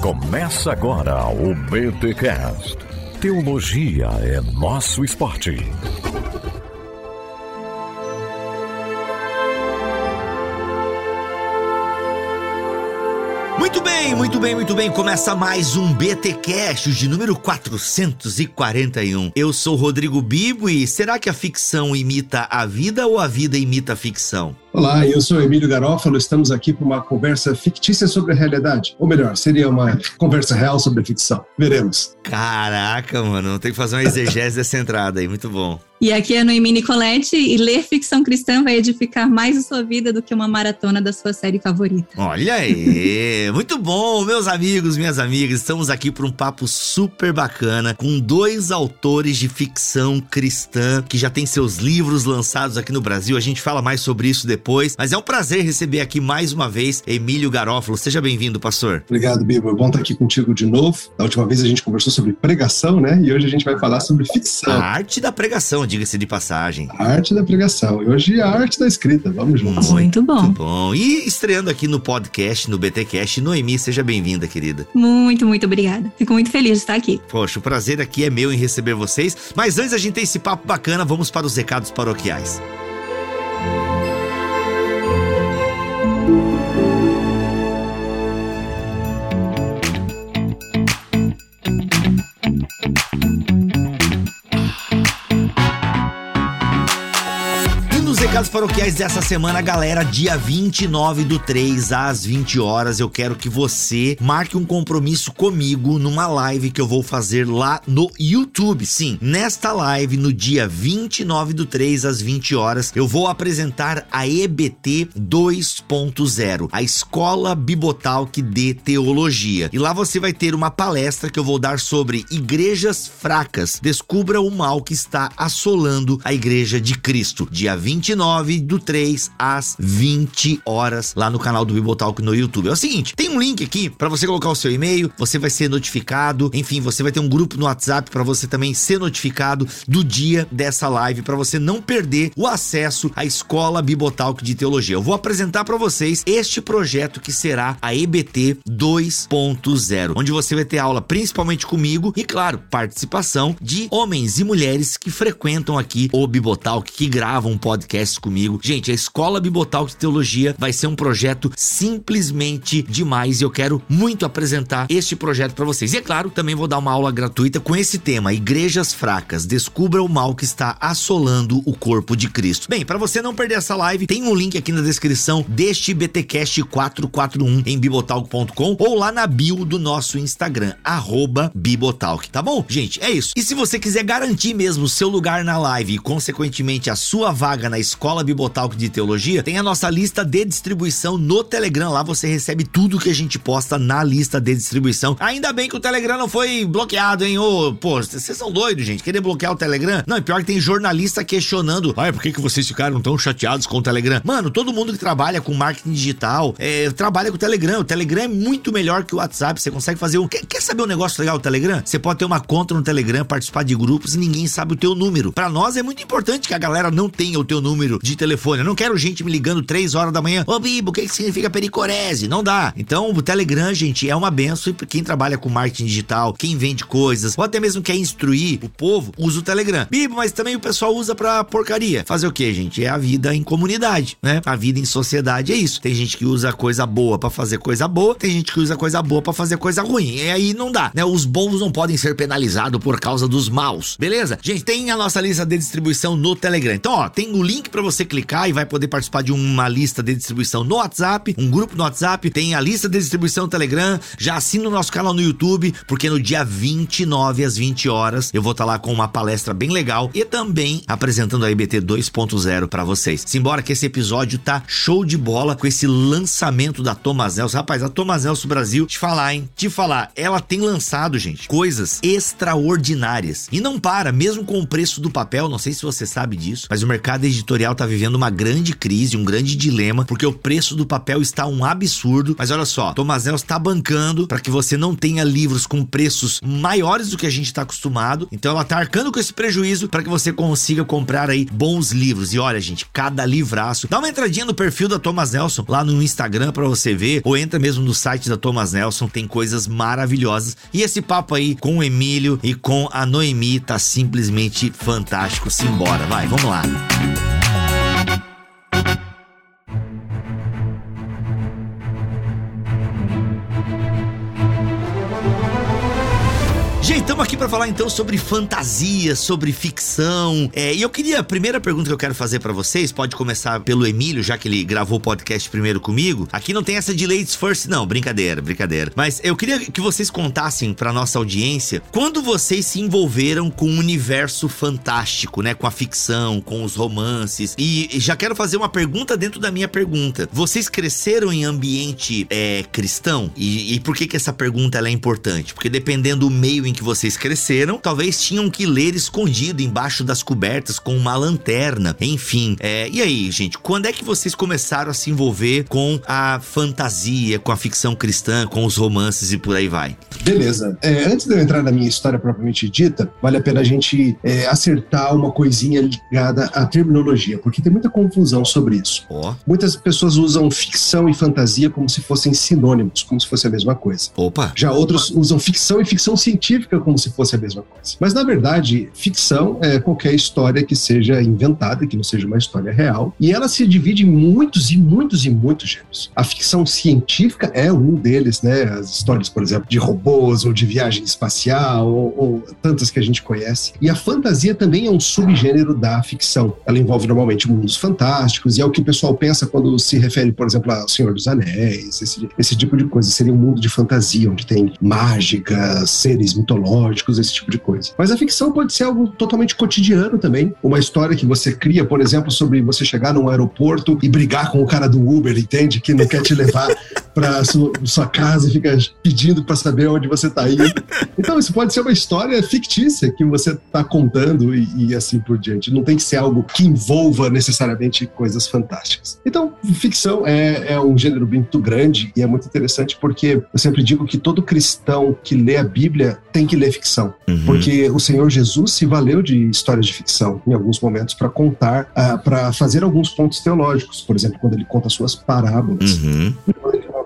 Começa agora o BTCast. Teologia é nosso esporte. Muito bem, muito bem, muito bem. Começa mais um BT Cash de número 441. Eu sou Rodrigo Bibo e será que a ficção imita a vida ou a vida imita a ficção? Olá, eu sou Emílio Garófalo. Estamos aqui para uma conversa fictícia sobre a realidade. Ou melhor, seria uma conversa real sobre a ficção. Veremos. Caraca, mano, tem que fazer uma exegese dessa entrada aí. Muito bom. E aqui é Noemi Nicolette e ler ficção cristã vai edificar mais a sua vida do que uma maratona da sua série favorita. Olha aí, muito bom, meus amigos, minhas amigas. Estamos aqui para um papo super bacana com dois autores de ficção cristã que já têm seus livros lançados aqui no Brasil. A gente fala mais sobre isso depois, mas é um prazer receber aqui mais uma vez Emílio Garófalo. Seja bem-vindo, pastor. Obrigado, Bibo. É bom estar aqui contigo de novo. Da última vez a gente conversou sobre pregação, né? E hoje a gente vai falar sobre ficção. A arte da pregação diga-se de passagem. A arte da pregação. E hoje a arte da escrita. Vamos juntos. Muito bom. Muito bom. E estreando aqui no podcast, no BTcast, Noemi, seja bem-vinda, querida. Muito, muito obrigada. Fico muito feliz de estar aqui. Poxa, o prazer aqui é meu em receber vocês. Mas antes da gente ter esse papo bacana, vamos para os recados paroquiais. Recados paroquiais dessa semana, galera. Dia 29 do 3 às 20 horas. Eu quero que você marque um compromisso comigo numa live que eu vou fazer lá no YouTube. Sim, nesta live, no dia 29 do 3 às 20 horas, eu vou apresentar a EBT 2.0, a Escola Bibotalk de Teologia. E lá você vai ter uma palestra que eu vou dar sobre igrejas fracas. Descubra o mal que está assolando a igreja de Cristo. Dia 29 29 do 3 às 20 horas lá no canal do Bibotalk no YouTube. É o seguinte, tem um link aqui para você colocar o seu e-mail, você vai ser notificado, enfim, você vai ter um grupo no WhatsApp para você também ser notificado do dia dessa live para você não perder o acesso à Escola Bibotalk de Teologia. Eu vou apresentar para vocês este projeto que será a EBT 2.0, onde você vai ter aula principalmente comigo e claro, participação de homens e mulheres que frequentam aqui o Bibotalk, que gravam um podcast comigo. Gente, a Escola Bibotal de Teologia vai ser um projeto simplesmente demais e eu quero muito apresentar este projeto para vocês. E é claro, também vou dar uma aula gratuita com esse tema: Igrejas Fracas. Descubra o mal que está assolando o corpo de Cristo. Bem, para você não perder essa live, tem um link aqui na descrição deste BTcast 441 em bibotalk.com ou lá na bio do nosso Instagram, Bibotalk, tá bom? Gente, é isso. E se você quiser garantir mesmo o seu lugar na live e, consequentemente, a sua vaga na escola, Escola Bibotalk de Teologia, tem a nossa lista de distribuição no Telegram. Lá você recebe tudo que a gente posta na lista de distribuição. Ainda bem que o Telegram não foi bloqueado, hein? Ô, pô, vocês são doidos, gente. Querer bloquear o Telegram? Não, é pior que tem jornalista questionando. Ai, por que, que vocês ficaram tão chateados com o Telegram? Mano, todo mundo que trabalha com marketing digital é, trabalha com o Telegram. O Telegram é muito melhor que o WhatsApp. Você consegue fazer um. Quer, quer saber um negócio legal do Telegram? Você pode ter uma conta no Telegram, participar de grupos e ninguém sabe o teu número. Para nós é muito importante que a galera não tenha o teu número de telefone. Eu não quero gente me ligando três horas da manhã. Ô, Bibo, o que, que significa pericorese? Não dá. Então, o Telegram, gente, é uma benção e quem trabalha com marketing digital, quem vende coisas, ou até mesmo quer instruir o povo, usa o Telegram. Bibo, mas também o pessoal usa pra porcaria. Fazer o que, gente? É a vida em comunidade, né? A vida em sociedade é isso. Tem gente que usa coisa boa para fazer coisa boa, tem gente que usa coisa boa para fazer coisa ruim. E aí não dá, né? Os bons não podem ser penalizados por causa dos maus. Beleza? Gente, tem a nossa lista de distribuição no Telegram. Então, ó, tem o link para você clicar e vai poder participar de uma lista de distribuição no WhatsApp, um grupo no WhatsApp, tem a lista de distribuição no Telegram, já assina o nosso canal no YouTube, porque no dia 29 às 20 horas eu vou estar tá lá com uma palestra bem legal e também apresentando a IBT 2.0 para vocês. Simbora que esse episódio tá show de bola com esse lançamento da Thomas Nelson. Rapaz, a Thomas Nelson Brasil, te falar, hein? Te falar, ela tem lançado, gente, coisas extraordinárias. E não para, mesmo com o preço do papel, não sei se você sabe disso, mas o mercado editorial editorial tá vivendo uma grande crise, um grande dilema, porque o preço do papel está um absurdo. Mas olha só, Thomas Nelson está bancando para que você não tenha livros com preços maiores do que a gente está acostumado. Então ela tá arcando com esse prejuízo para que você consiga comprar aí bons livros. E olha, gente, cada livraço. Dá uma entradinha no perfil da Thomas Nelson lá no Instagram para você ver, ou entra mesmo no site da Thomas Nelson, tem coisas maravilhosas. E esse papo aí com o Emílio e com a Noemi tá simplesmente fantástico. Simbora, vai, vamos lá. Estamos aqui para falar então sobre fantasia, sobre ficção. É, e eu queria, a primeira pergunta que eu quero fazer para vocês, pode começar pelo Emílio, já que ele gravou o podcast primeiro comigo. Aqui não tem essa de ladies first, não, brincadeira, brincadeira. Mas eu queria que vocês contassem para nossa audiência quando vocês se envolveram com o universo fantástico, né? Com a ficção, com os romances. E já quero fazer uma pergunta dentro da minha pergunta. Vocês cresceram em ambiente é, cristão? E, e por que que essa pergunta é importante? Porque dependendo do meio em que vocês cresceram, talvez tinham que ler escondido embaixo das cobertas com uma lanterna, enfim. É, e aí, gente, quando é que vocês começaram a se envolver com a fantasia, com a ficção cristã, com os romances e por aí vai? Beleza. É, antes de eu entrar na minha história propriamente dita, vale a pena a gente é, acertar uma coisinha ligada à terminologia, porque tem muita confusão sobre isso. Ó. Muitas pessoas usam ficção e fantasia como se fossem sinônimos, como se fosse a mesma coisa. Opa. Já outros usam ficção e ficção científica como se fosse a mesma coisa. Mas, na verdade, ficção é qualquer história que seja inventada, que não seja uma história real, e ela se divide em muitos e muitos e muitos gêneros. A ficção científica é um deles, né? As histórias, por exemplo, de robôs ou de viagem espacial, ou, ou tantas que a gente conhece. E a fantasia também é um subgênero da ficção. Ela envolve normalmente mundos fantásticos, e é o que o pessoal pensa quando se refere, por exemplo, ao Senhor dos Anéis, esse, esse tipo de coisa. Seria um mundo de fantasia, onde tem mágica, seres mitológicos, esse tipo de coisa. Mas a ficção pode ser algo totalmente cotidiano também. Uma história que você cria, por exemplo, sobre você chegar num aeroporto e brigar com o cara do Uber, entende? Que não quer te levar para sua, sua casa e fica pedindo para saber onde você tá indo. Então, isso pode ser uma história fictícia que você tá contando e, e assim por diante. Não tem que ser algo que envolva necessariamente coisas fantásticas. Então, ficção é, é um gênero muito grande e é muito interessante porque eu sempre digo que todo cristão que lê a Bíblia tem que ler ficção. Uhum. Porque o Senhor Jesus se valeu de histórias de ficção em alguns momentos para contar, uh, para fazer alguns pontos teológicos. Por exemplo, quando ele conta suas parábolas. Uhum.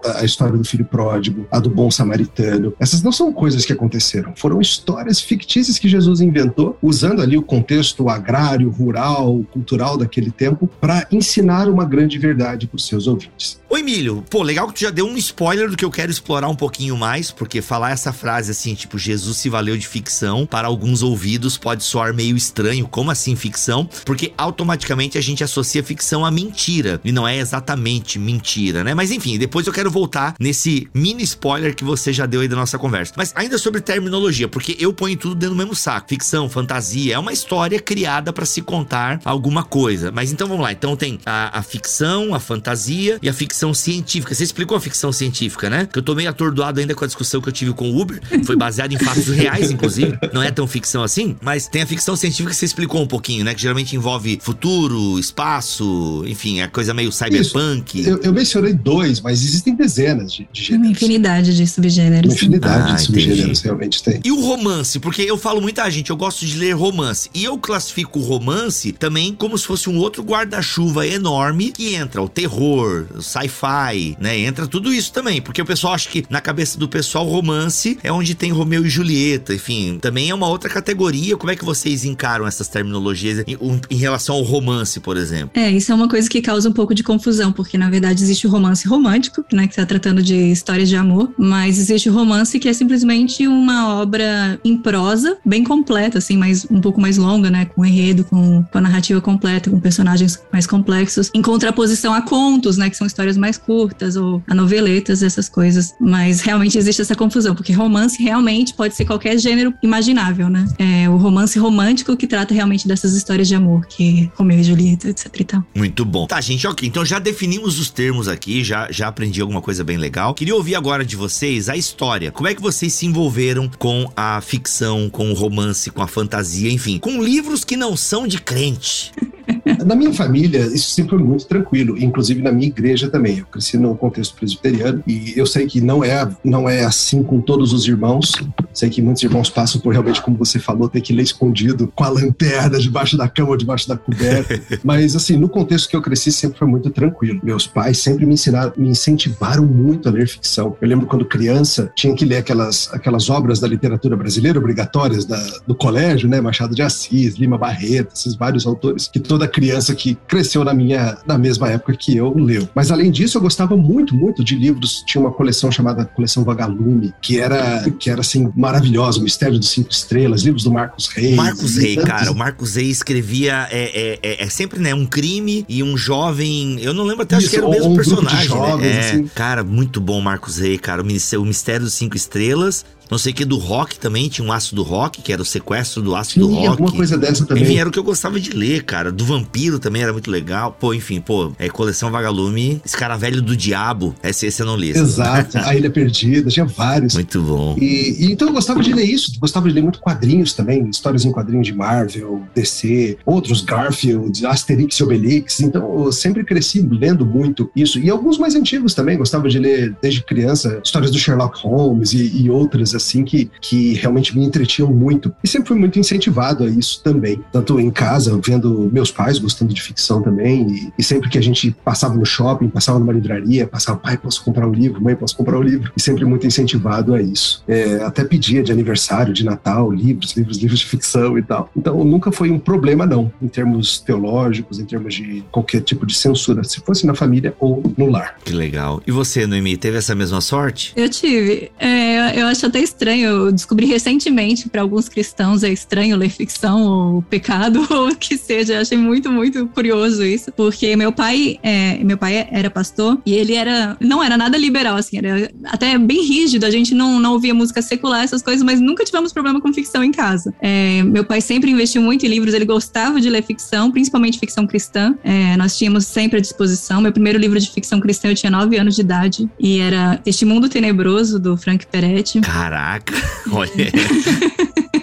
A história do filho pródigo, a do bom samaritano. Essas não são coisas que aconteceram. Foram histórias fictícias que Jesus inventou, usando ali o contexto agrário, rural, cultural daquele tempo, para ensinar uma grande verdade para os seus ouvintes. Ô Emílio, pô, legal que tu já deu um spoiler do que eu quero explorar um pouquinho mais, porque falar essa frase assim, tipo, Jesus se valeu de ficção, para alguns ouvidos pode soar meio estranho, como assim ficção? Porque automaticamente a gente associa ficção a mentira, e não é exatamente mentira, né? Mas enfim, depois eu quero voltar nesse mini spoiler que você já deu aí da nossa conversa. Mas ainda sobre terminologia, porque eu ponho tudo dentro do mesmo saco. Ficção, fantasia, é uma história criada para se contar alguma coisa. Mas então vamos lá, então tem a, a ficção, a fantasia e a ficção científica. Você explicou a ficção científica, né? Que eu tô meio atordoado ainda com a discussão que eu tive com o Uber. Foi baseado em fatos reais, inclusive. Não é tão ficção assim, mas tem a ficção científica que você explicou um pouquinho, né? Que geralmente envolve futuro, espaço, enfim, é coisa meio cyberpunk. Eu, eu, mencionei dois, mas existem dezenas de, de Uma gêneros. infinidade de subgêneros. Uma infinidade Ah, de subgêneros realmente tem. E o romance, porque eu falo muita gente, eu gosto de ler romance. E eu classifico o romance também como se fosse um outro guarda-chuva enorme que entra o terror, o sci-fi, né? Entra tudo isso também. Porque o pessoal acha que na cabeça do pessoal romance é onde tem Romeu e Julieta, enfim, também é uma outra categoria. Como é que vocês encaram essas terminologias em, um- em relação ao romance, por exemplo? É, isso é uma coisa que causa um pouco de confusão, porque na verdade existe o romance romântico, né, está tratando de histórias de amor, mas existe romance que é simplesmente uma obra em prosa, bem completa, assim, mas um pouco mais longa, né, com enredo, com, com a narrativa completa, com personagens mais complexos, em contraposição a contos, né, que são histórias mais curtas, ou a noveletas, essas coisas. Mas realmente existe essa confusão, porque romance realmente pode ser qualquer gênero imaginável, né? É o romance romântico que trata realmente dessas histórias de amor, que Romeu e Julieta, etc e tal. Muito bom. Tá, gente, ok. Então já definimos os termos aqui, já, já aprendi alguma coisa bem legal. Queria ouvir agora de vocês a história. Como é que vocês se envolveram com a ficção, com o romance, com a fantasia, enfim, com livros que não são de crente? na minha família, isso sempre foi muito tranquilo, inclusive na minha igreja também. Eu cresci no contexto presbiteriano e eu sei que não é, não é assim com todos os irmãos. Sei que muitos irmãos passam por realmente, como você falou, ter que ler escondido com a lanterna debaixo da cama debaixo da coberta. Mas, assim, no contexto que eu cresci, sempre foi muito tranquilo. Meus pais sempre me ensinaram, me incentivaram muito a ler ficção. Eu lembro quando criança, tinha que ler aquelas, aquelas obras da literatura brasileira obrigatórias da, do colégio, né? Machado de Assis, Lima Barreto, esses vários autores que toda criança que cresceu na minha na mesma época que eu leu. Mas além disso, eu gostava muito, muito de livros. Tinha uma coleção chamada Coleção Vagalume, que era que era assim maravilhosa, o Mistério dos Cinco Estrelas, livros do Marcos Reis. Marcos Reis, cara, o Marcos Reis escrevia é, é, é, é, sempre né um crime e um jovem, eu não lembro até Isso, acho que era o mesmo um personagem, jovens, né? É, assim. cara, muito bom Marcos Reis, cara, o Mistério dos Cinco Estrelas não sei o que do rock também, tinha um ácido do rock, que era o sequestro do ácido do rock. alguma coisa dessa também. Enfim, era o que eu gostava de ler, cara. Do vampiro também era muito legal. Pô, enfim, pô, é coleção Vagalume, Escaravelho do Diabo. Esse, esse eu não li. Exato, A Ilha Perdida, tinha vários. Muito bom. E, e, então eu gostava de ler isso, gostava de ler muito quadrinhos também, histórias em quadrinhos de Marvel, DC, outros Garfield, Asterix e Obelix. Então eu sempre cresci lendo muito isso. E alguns mais antigos também, gostava de ler desde criança histórias do Sherlock Holmes e, e outras assim que, que realmente me entretinham muito. E sempre fui muito incentivado a isso também. Tanto em casa, vendo meus pais gostando de ficção também. E, e sempre que a gente passava no shopping, passava numa livraria, passava, pai, posso comprar um livro? Mãe, posso comprar um livro? E sempre muito incentivado a isso. É, até pedia de aniversário, de Natal, livros, livros, livros de ficção e tal. Então nunca foi um problema, não, em termos teológicos, em termos de qualquer tipo de censura, se fosse na família ou no lar. Que legal. E você, Noemi, teve essa mesma sorte? Eu tive. É, eu acho até estranho. Eu descobri recentemente, para alguns cristãos é estranho ler ficção ou pecado ou o que seja. Eu achei muito, muito curioso isso, porque meu pai, é, meu pai era pastor e ele era, não era nada liberal, assim, era até bem rígido. A gente não, não ouvia música secular, essas coisas, mas nunca tivemos problema com ficção em casa. É, meu pai sempre investiu muito em livros, ele gostava de ler ficção, principalmente ficção cristã. É, nós tínhamos sempre à disposição. Meu primeiro livro de ficção cristã eu tinha nove anos de idade e era Este Mundo Tenebroso do Frank Peretti. Caraca, olha.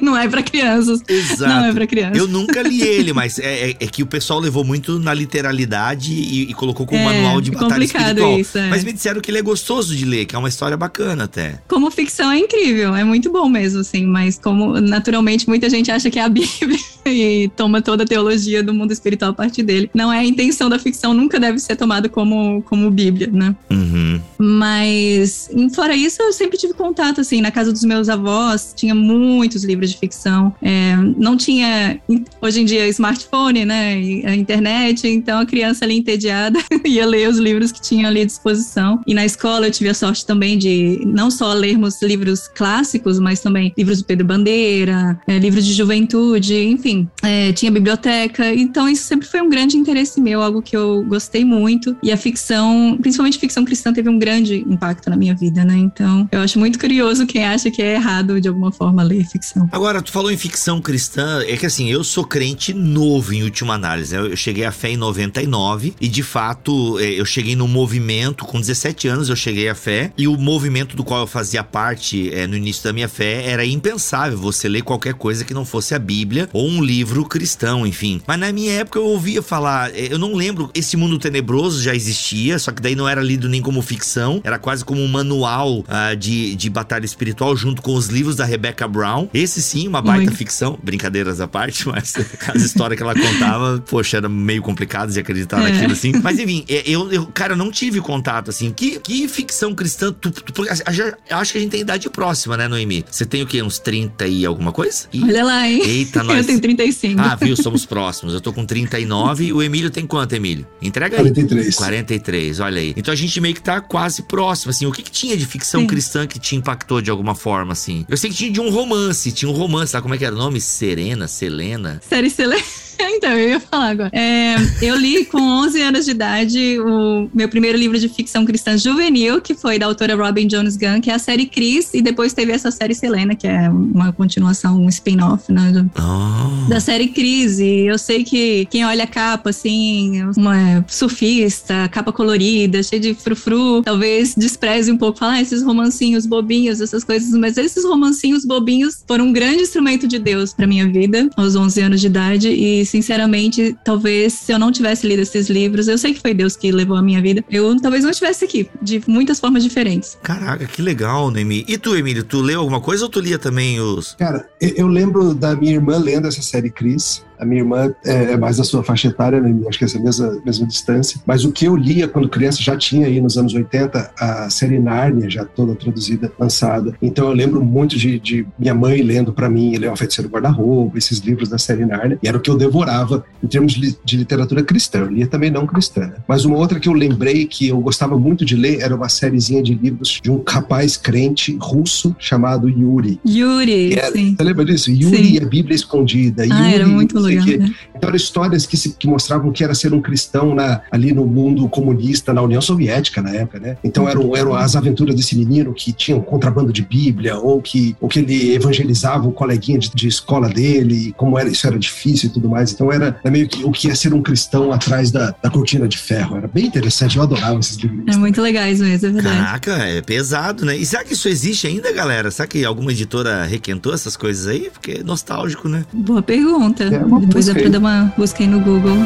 não é para crianças. Exato. Não é para crianças. Eu nunca li ele, mas é, é, é, que o pessoal levou muito na literalidade e, e colocou como é, manual de batalha espiritual. Isso, é. Mas me disseram que ele é gostoso de ler, que é uma história bacana até. Como ficção é incrível, é muito bom mesmo, assim, mas como naturalmente muita gente acha que é a Bíblia e toma toda a teologia do mundo espiritual a partir dele. Não é a intenção da ficção, nunca deve ser tomada como, como Bíblia, né? Uhum. Mas, fora isso, eu sempre tive contato, assim, na casa dos meus avós, tinha muitos livros de ficção. É, não tinha, hoje em dia, smartphone, né? A internet, então a criança ali entediada ia ler os livros que tinha ali à disposição. E na escola eu tive a sorte também de não só lermos livros clássicos, mas também livros do Pedro Bandeira, é, livros de juventude, enfim, é, tinha biblioteca. Então isso sempre foi um grande interesse meu, algo que eu gostei muito. E a ficção, principalmente ficção cristã, teve um grande impacto na minha vida, né? Então eu acho muito curioso quem acha que é errado de alguma forma ler ficção. Agora, tu falou em ficção cristã, é que assim, eu sou crente novo em última análise. Né? Eu cheguei à fé em 99 e de fato é, eu cheguei no movimento, com 17 anos eu cheguei à fé e o movimento do qual eu fazia parte é, no início da minha fé era impensável você ler qualquer coisa que não fosse a Bíblia ou um livro cristão, enfim. Mas na minha época eu ouvia falar, é, eu não lembro, esse mundo tenebroso já existia, só que daí não era lido nem como ficção, era quase como um manual uh, de, de batalha espiritual junto com os livros da Rebecca Brown. Esse sim, uma baita Muito. ficção, brincadeiras à parte, mas as histórias que ela contava, poxa, era meio complicado de acreditar é. naquilo assim. Mas enfim, é, eu, eu, cara, não tive contato assim. Que, que ficção cristã? Tu, tu, tu, acho que a gente tem idade próxima, né, Noemi? Você tem o quê? Uns 30 e alguma coisa? E... Olha lá, hein? Eita, nós. Eu tenho 35. Ah, viu? Somos próximos. Eu tô com 39 e o Emílio tem quanto, Emílio? Entrega aí. 43. 43, olha aí. Então a gente meio que tá quase próximo, assim. O que, que tinha de ficção Sim. cristã que te impactou de alguma forma, assim? Eu sei que tinha de um romance, tinha um romance, sabe como é que era o nome? Serena, Selena? Série Selena. então, eu ia falar agora. É, eu li com 11 anos de idade o meu primeiro livro de ficção cristã juvenil, que foi da autora Robin Jones Gunn, que é a série Cris, e depois teve essa série Selena, que é uma continuação, um spin-off né, do, oh. da série Cris. E eu sei que quem olha a capa, assim, uma surfista, capa colorida, cheia de frufru, talvez despreze um pouco, falar ah, esses romancinhos bobinhos, essas coisas, mas esses romancinhos bobinhos foram um grande instrumento de Deus para minha vida, aos 11 aos anos de idade e, sinceramente, talvez se eu não tivesse lido esses livros, eu sei que foi Deus que levou a minha vida, eu talvez não estivesse aqui, de muitas formas diferentes. Caraca, que legal, Noemi. E tu, Emílio, tu leu alguma coisa ou tu lia também os. Cara, eu lembro da minha irmã lendo essa série Cris. A minha irmã é, é mais da sua faixa etária, né? acho que é essa mesma, mesma distância. Mas o que eu lia quando criança já tinha aí nos anos 80 a série Nárnia, já toda traduzida, lançada. Então eu lembro muito de, de minha mãe lendo para mim Leão Feiticeiro Guarda-Roupa, esses livros da série Nárnia. E era o que eu devorava em termos de, de literatura cristã. Eu lia também não cristã. Né? Mas uma outra que eu lembrei que eu gostava muito de ler era uma sériezinha de livros de um rapaz crente russo chamado Yuri. Yuri, era, sim. Você lembra disso? Yuri sim. e a Bíblia Escondida. Ah, Yuri, era muito legal. Né? Então eram histórias que, se, que mostravam que era ser um cristão na, ali no mundo comunista, na União Soviética na época, né? Então eram, eram as aventuras desse menino que tinha um contrabando de Bíblia, ou que, ou que ele evangelizava o coleguinha de, de escola dele, como era, isso era difícil e tudo mais. Então era, era meio que o que é ser um cristão atrás da, da cortina de ferro. Era bem interessante, eu adorava esses livros. É muito legais mesmo, é verdade. Caraca, é pesado, né? E será que isso existe ainda, galera? Será que alguma editora requentou essas coisas aí? Porque é nostálgico, né? Boa pergunta. É Depois dá pra dar uma busca aí no Google.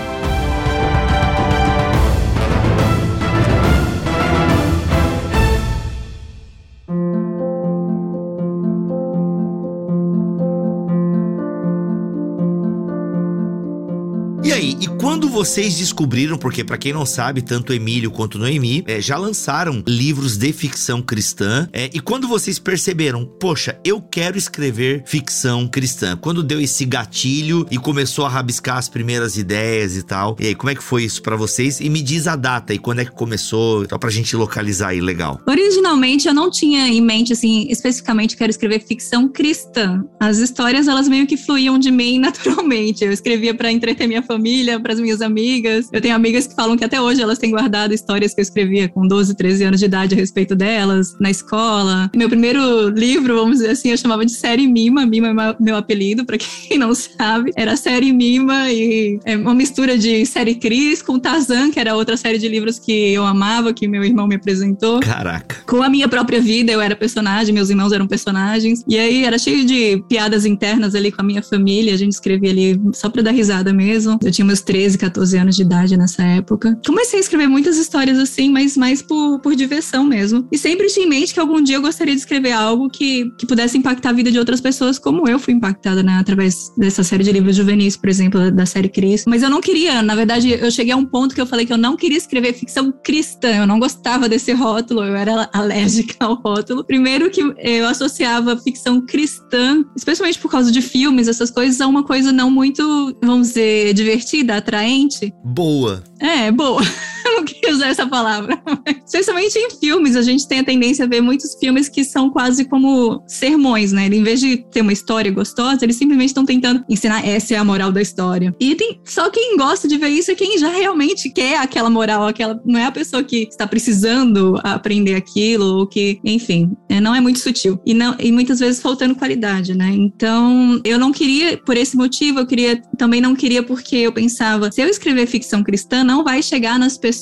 Vocês descobriram, porque para quem não sabe, tanto Emílio quanto Noemi é, já lançaram livros de ficção cristã, é, e quando vocês perceberam, poxa, eu quero escrever ficção cristã, quando deu esse gatilho e começou a rabiscar as primeiras ideias e tal, e aí, como é que foi isso para vocês? E me diz a data e quando é que começou, só pra gente localizar aí, legal. Originalmente eu não tinha em mente, assim, especificamente quero escrever ficção cristã. As histórias, elas meio que fluíam de mim naturalmente. Eu escrevia para entreter minha família, para as minhas amigas. Eu tenho amigas que falam que até hoje elas têm guardado histórias que eu escrevia com 12, 13 anos de idade a respeito delas, na escola. Meu primeiro livro, vamos dizer assim, eu chamava de Série Mima. Mima é meu apelido, para quem não sabe. Era Série Mima e é uma mistura de Série Cris com Tarzan, que era outra série de livros que eu amava, que meu irmão me apresentou. Caraca. Com a minha própria vida, eu era personagem, meus irmãos eram personagens. E aí era cheio de piadas internas ali com a minha família. A gente escrevia ali só pra dar risada mesmo. Eu tinha meus 13, 14 anos de idade nessa época. Comecei a escrever muitas histórias assim, mas mais por, por diversão mesmo. E sempre tinha em mente que algum dia eu gostaria de escrever algo que, que pudesse impactar a vida de outras pessoas, como eu fui impactada, né? Através dessa série de livros juvenis, por exemplo, da série Cris. Mas eu não queria, na verdade, eu cheguei a um ponto que eu falei que eu não queria escrever ficção cristã. Eu não gostava desse rótulo, eu era alérgica ao rótulo. Primeiro que eu associava ficção cristã, especialmente por causa de filmes, essas coisas, a uma coisa não muito, vamos dizer, divertida, atraente. Boa. É, boa. Eu não queria usar essa palavra. Especialmente em filmes, a gente tem a tendência a ver muitos filmes que são quase como sermões, né? Em vez de ter uma história gostosa, eles simplesmente estão tentando ensinar essa é a moral da história. E tem só quem gosta de ver isso é quem já realmente quer aquela moral, aquela não é a pessoa que está precisando aprender aquilo ou que, enfim, é, não é muito sutil e não e muitas vezes faltando qualidade, né? Então, eu não queria por esse motivo, eu queria também não queria porque eu pensava, se eu escrever ficção cristã, não vai chegar nas pessoas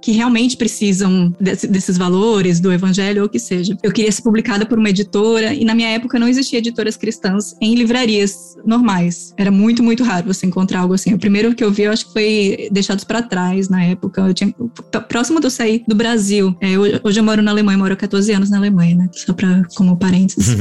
que realmente precisam desse, desses valores, do evangelho ou o que seja. Eu queria ser publicada por uma editora e na minha época não existia editoras cristãs em livrarias normais. Era muito, muito raro você encontrar algo assim. O primeiro que eu vi, eu acho que foi Deixados para Trás na época. Eu tinha próximo de eu sair do Brasil. É, hoje eu moro na Alemanha, moro há 14 anos na Alemanha, né? Só para como parênteses.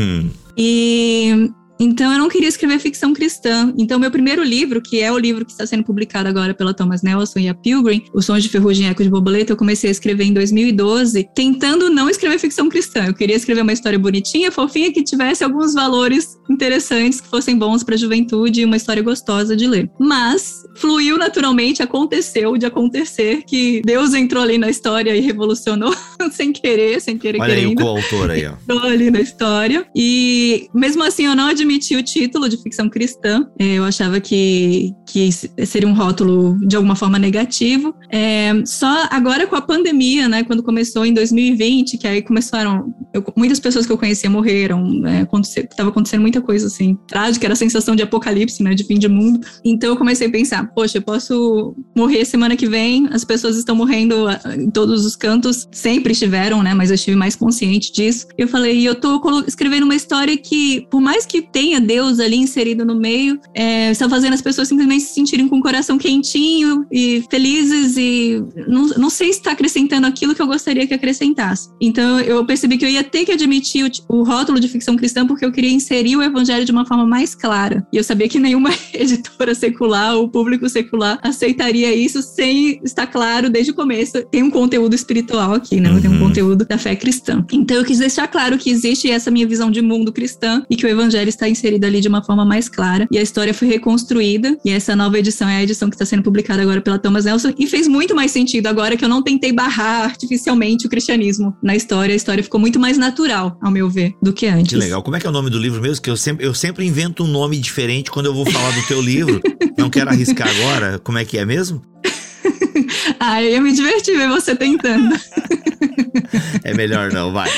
e então eu não queria escrever ficção cristã. Então meu primeiro livro, que é o livro que está sendo publicado agora pela Thomas Nelson e a Pilgrim, Os Sons de Ferrugem e Eco de Borboleta, eu comecei a escrever em 2012, tentando não escrever ficção cristã. Eu queria escrever uma história bonitinha, fofinha, que tivesse alguns valores interessantes, que fossem bons para a juventude e uma história gostosa de ler. Mas fluiu naturalmente, aconteceu de acontecer que Deus entrou ali na história e revolucionou sem querer, sem querer Olha querendo. aí o coautor aí, ó. Entrou ali na história. E mesmo assim eu não admiti o título de ficção cristã. Eu achava que, que seria um rótulo de alguma forma negativo. É, só agora com a pandemia, né, quando começou em 2020, que aí começaram. Eu, muitas pessoas que eu conhecia morreram, né, estava acontecendo muita coisa assim, trágica, era a sensação de apocalipse, né, de fim de mundo. Então eu comecei a pensar, poxa, eu posso morrer semana que vem, as pessoas estão morrendo em todos os cantos, sempre estiveram, né, mas eu estive mais consciente disso. Eu falei, eu tô escrevendo uma história que, por mais que tenha tenha Deus ali inserido no meio, é, está fazendo as pessoas simplesmente se sentirem com o coração quentinho e felizes e não, não sei se está acrescentando aquilo que eu gostaria que acrescentasse. Então eu percebi que eu ia ter que admitir o, o rótulo de ficção cristã porque eu queria inserir o evangelho de uma forma mais clara. E eu sabia que nenhuma editora secular ou público secular aceitaria isso sem estar claro desde o começo. Tem um conteúdo espiritual aqui, né? Uhum. Tem um conteúdo da fé cristã. Então eu quis deixar claro que existe essa minha visão de mundo cristã e que o evangelho está inserido ali de uma forma mais clara. E a história foi reconstruída. E essa nova edição é a edição que está sendo publicada agora pela Thomas Nelson. E fez muito mais sentido agora que eu não tentei barrar artificialmente o cristianismo na história. A história ficou muito mais natural, ao meu ver, do que antes. Que legal. Como é que é o nome do livro mesmo? Que eu sempre, eu sempre invento um nome diferente quando eu vou falar do teu livro. Não quero arriscar agora. Como é que é mesmo? ah, eu me divertir ver você tentando. É melhor não, vai.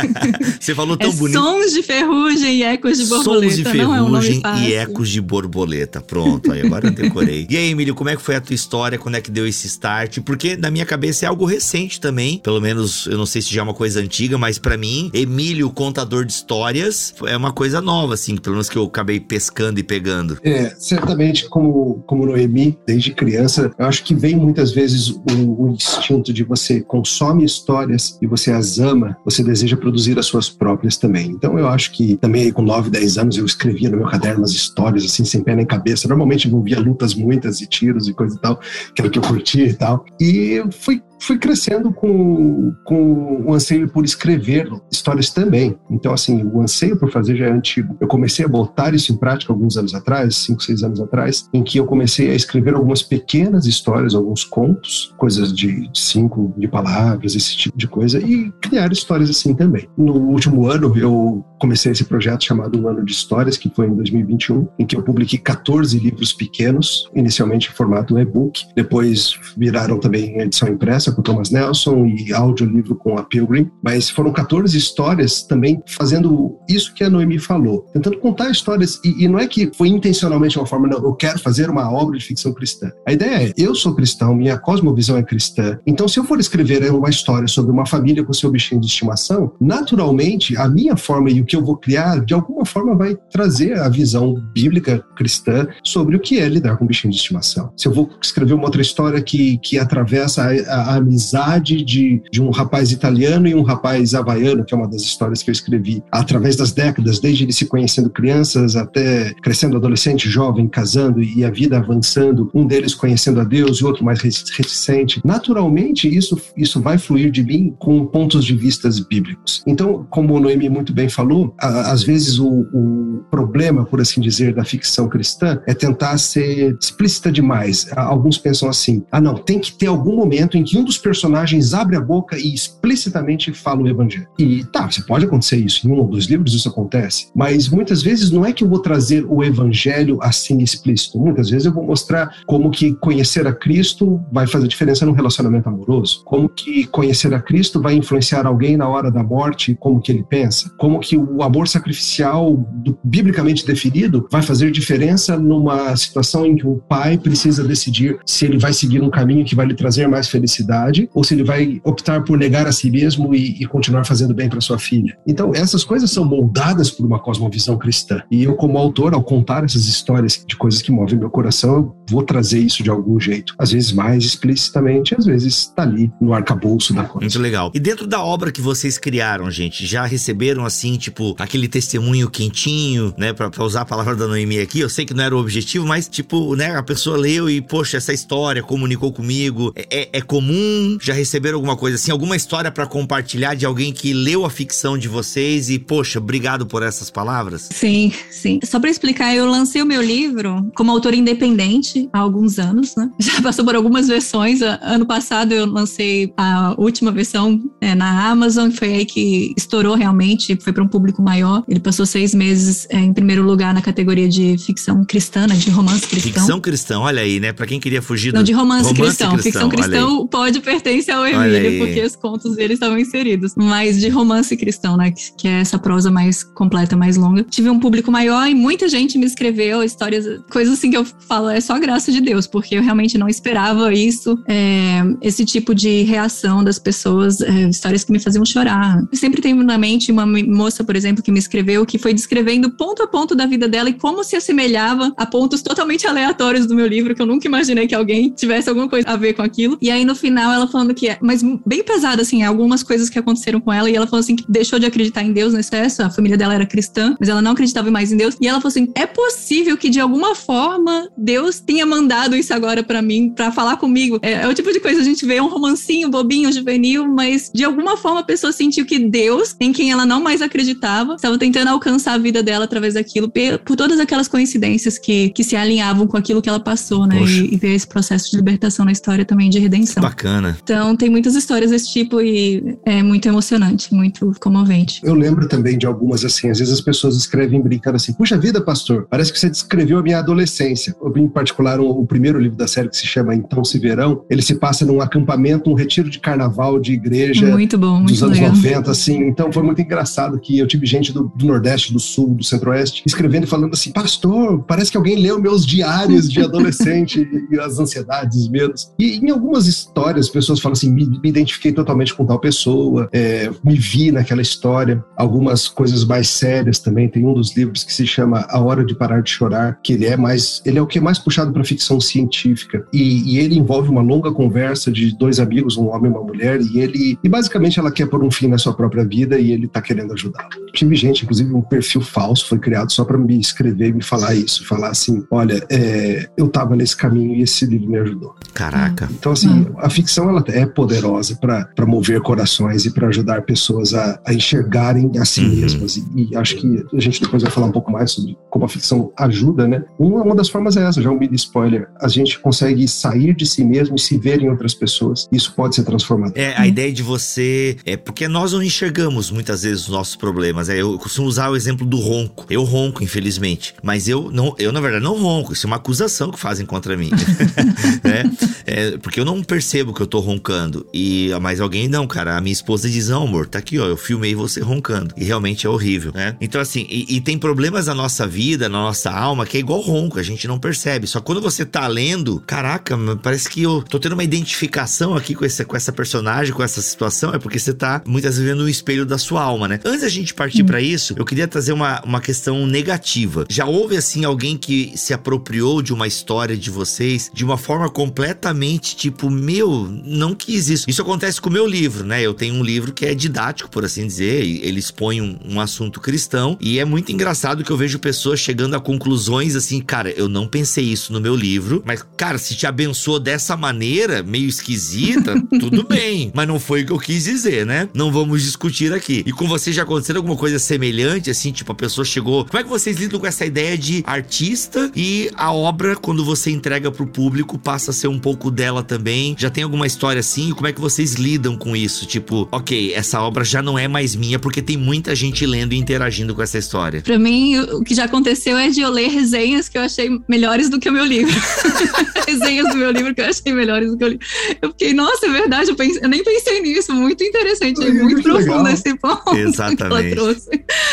Você falou tão é bonito. Sons de ferrugem e ecos de borboleta. Sons de ferrugem é um e ecos de borboleta. Pronto, aí agora eu decorei. E aí, Emílio, como é que foi a tua história? Quando é que deu esse start? Porque na minha cabeça é algo recente também. Pelo menos, eu não sei se já é uma coisa antiga, mas para mim, Emílio, contador de histórias, é uma coisa nova, assim, pelo menos que eu acabei pescando e pegando. É, certamente, como, como Noemi, desde criança, eu acho que vem muitas vezes o, o instinto de você consome histórias e você as ama, você deseja produzir as suas próprias também. Então eu acho que também com 9, 10 anos eu escrevia no meu caderno umas histórias assim, sem pé nem cabeça. Normalmente envolvia lutas muitas e tiros e coisa e tal, que era o que eu curtia e tal. E fui fui crescendo com, com o anseio por escrever histórias também. Então, assim, o anseio por fazer já é antigo. Eu comecei a botar isso em prática alguns anos atrás, cinco, seis anos atrás, em que eu comecei a escrever algumas pequenas histórias, alguns contos, coisas de cinco de palavras, esse tipo de coisa, e criar histórias assim também. No último ano, eu comecei esse projeto chamado Um Ano de Histórias, que foi em 2021, em que eu publiquei 14 livros pequenos, inicialmente em formato e-book, depois viraram também edição impressa com Thomas Nelson e audiolivro com a Pilgrim, mas foram 14 histórias também fazendo isso que a Noemi falou, tentando contar histórias, e, e não é que foi intencionalmente uma forma, não, eu quero fazer uma obra de ficção cristã. A ideia é, eu sou cristão, minha cosmovisão é cristã, então se eu for escrever uma história sobre uma família com seu bichinho de estimação, naturalmente a minha forma e o que eu vou criar, de alguma forma vai trazer a visão bíblica cristã sobre o que é lidar com bichinho de estimação. Se eu vou escrever uma outra história que, que atravessa a, a, a amizade de, de um rapaz italiano e um rapaz havaiano, que é uma das histórias que eu escrevi, através das décadas, desde ele se conhecendo crianças até crescendo adolescente, jovem, casando e a vida avançando, um deles conhecendo a Deus e outro mais reticente. Naturalmente, isso, isso vai fluir de mim com pontos de vistas bíblicos. Então, como o Noemi muito bem falou, a, às vezes o, o problema, por assim dizer, da ficção cristã é tentar ser explícita demais. Alguns pensam assim: ah, não, tem que ter algum momento em que um dos personagens abre a boca e explicitamente fala o evangelho. E tá, você pode acontecer isso, em um ou dois livros isso acontece, mas muitas vezes não é que eu vou trazer o evangelho assim explícito. Muitas vezes eu vou mostrar como que conhecer a Cristo vai fazer diferença no relacionamento amoroso, como que conhecer a Cristo vai influenciar alguém na hora da morte, como que ele pensa, como que o amor sacrificial do, biblicamente definido vai fazer diferença numa situação em que o pai precisa decidir se ele vai seguir um caminho que vai lhe trazer mais felicidade ou se ele vai optar por negar a si mesmo e, e continuar fazendo bem para sua filha. Então, essas coisas são moldadas por uma cosmovisão cristã. E eu, como autor, ao contar essas histórias de coisas que movem meu coração, vou trazer isso de algum jeito. Às vezes mais explicitamente, às vezes está ali no arcabouço da coisa. Muito legal. E dentro da obra que vocês criaram, gente, já receberam assim, tipo, aquele testemunho quentinho, né? Pra, pra usar a palavra da Noemi aqui, eu sei que não era o objetivo, mas, tipo, né? A pessoa leu e, poxa, essa história comunicou comigo. É, é, é comum? Já receberam alguma coisa assim? Alguma história para compartilhar de alguém que leu a ficção de vocês e, poxa, obrigado por essas palavras? Sim, sim. Só para explicar, eu lancei o meu livro como autor independente há alguns anos, né? Já passou por algumas versões. Ano passado eu lancei a última versão é, na Amazon, foi aí que estourou realmente, foi para um público maior. Ele passou seis meses é, em primeiro lugar na categoria de ficção cristã, né, de romance cristão. Ficção cristã, olha aí, né? Para quem queria fugir do... Não, de romance, romance cristão. cristão. Ficção cristão pode pertencer ao Emílio, porque os contos dele estavam inseridos. Mas de romance cristão, né, que, que é essa prosa mais completa, mais longa. Tive um público maior e muita gente me escreveu histórias, coisas assim que eu falo, é só graça graça de Deus, porque eu realmente não esperava isso, é, esse tipo de reação das pessoas, é, histórias que me faziam chorar. Eu sempre tenho na mente uma moça, por exemplo, que me escreveu, que foi descrevendo ponto a ponto da vida dela e como se assemelhava a pontos totalmente aleatórios do meu livro, que eu nunca imaginei que alguém tivesse alguma coisa a ver com aquilo. E aí no final ela falando que é, mas bem pesado, assim, algumas coisas que aconteceram com ela, e ela falou assim que deixou de acreditar em Deus nesse excesso, a família dela era cristã, mas ela não acreditava mais em Deus. E ela falou assim: é possível que de alguma forma Deus tenha mandado isso agora para mim, para falar comigo. É, é, o tipo de coisa a gente vê um romancinho bobinho, juvenil, mas de alguma forma a pessoa sentiu que Deus, em quem ela não mais acreditava, estava tentando alcançar a vida dela através daquilo, por todas aquelas coincidências que, que se alinhavam com aquilo que ela passou, né? E, e, ver esse processo de libertação na história também de redenção. Bacana. Então tem muitas histórias desse tipo e é muito emocionante, muito comovente. Eu lembro também de algumas assim, às vezes as pessoas escrevem brincando assim: puxa vida, pastor, parece que você descreveu a minha adolescência. Em particular, o, o primeiro livro da série que se chama Então Se Verão, ele se passa num acampamento, um retiro de carnaval de igreja muito bom, muito dos anos legal. 90, assim. Então foi muito engraçado que eu tive gente do, do Nordeste, do Sul, do Centro-Oeste, escrevendo e falando assim: pastor, parece que alguém leu meus diários de adolescente e as ansiedades, os medos. E em algumas histórias, pessoas falam assim: me, me identifiquei totalmente com tal pessoa, é, me vi naquela história. Algumas coisas mais sérias também. Tem um dos livros que se chama A Hora de Parar de Chorar, que ele é mais, ele é o que é mais puxado para ficção científica e, e, ele envolve uma longa conversa de dois amigos, um homem e uma mulher, e ele e basicamente ela quer pôr um fim na sua própria vida e ele tá querendo ajudá-la. Tive gente, inclusive um perfil falso foi criado só para me escrever e me falar isso, falar assim, olha, é, eu tava nesse caminho e esse livro me ajudou. Caraca. Então assim, a ficção ela é poderosa para mover corações e para ajudar pessoas a, a enxergarem a si uhum. mesmas e, e acho que a gente depois vai falar um pouco mais sobre como a ficção ajuda, né? Uma, uma das formas é essa, já um mini spoiler. A gente consegue sair de si mesmo e se ver em outras pessoas. Isso pode ser transformado. É, a ideia de você. É porque nós não enxergamos muitas vezes os nossos problemas. É, eu costumo usar o exemplo do ronco. Eu ronco, infelizmente. Mas eu, não, eu na verdade, não ronco. Isso é uma acusação que fazem contra mim. né? é, porque eu não percebo que eu tô roncando. E, mas alguém, não, cara. A minha esposa diz: Não, amor, tá aqui, ó. Eu filmei você roncando. E realmente é horrível, né? Então, assim, e, e tem problemas na nossa vida, na nossa alma, que é igual ronco. A gente não percebe. Só quando você tá lendo, caraca, parece que eu tô tendo uma identificação aqui com essa, com essa personagem, com essa situação, é porque você tá muitas vezes vendo o espelho da sua alma, né? Antes da gente partir hum. para isso, eu queria trazer uma, uma questão negativa. Já houve, assim, alguém que se apropriou de uma história de vocês de uma forma completamente tipo, meu, não quis isso. Isso acontece com o meu livro, né? Eu tenho um livro que é didático, por assim dizer, ele expõe um, um assunto cristão e é muito engraçado que eu vejo pessoas chegando a conclusões assim, cara, eu não pensei isso no meu livro, mas, cara, se te abençoou dessa maneira, meio esquisita, tudo bem. Mas não foi o que eu quis dizer, né? Não vamos discutir aqui. E com você já aconteceu alguma coisa semelhante, assim, tipo, a pessoa chegou. Como é que vocês lidam com essa ideia de artista e a obra, quando você entrega pro público, passa a ser um pouco dela também? Já tem alguma história assim? Como é que vocês lidam com isso? Tipo, ok, essa obra já não é mais minha porque tem muita gente lendo e interagindo com essa história. Pra mim, o que já aconteceu é de eu ler resenhas que eu achei melhores do que o meu livro. resenhas do meu livro que eu achei melhores do que o livro. Eu fiquei, nossa, é verdade, eu, pensei, eu nem pensei nisso. Muito interessante, é, muito, muito profundo legal. esse ponto. Exatamente.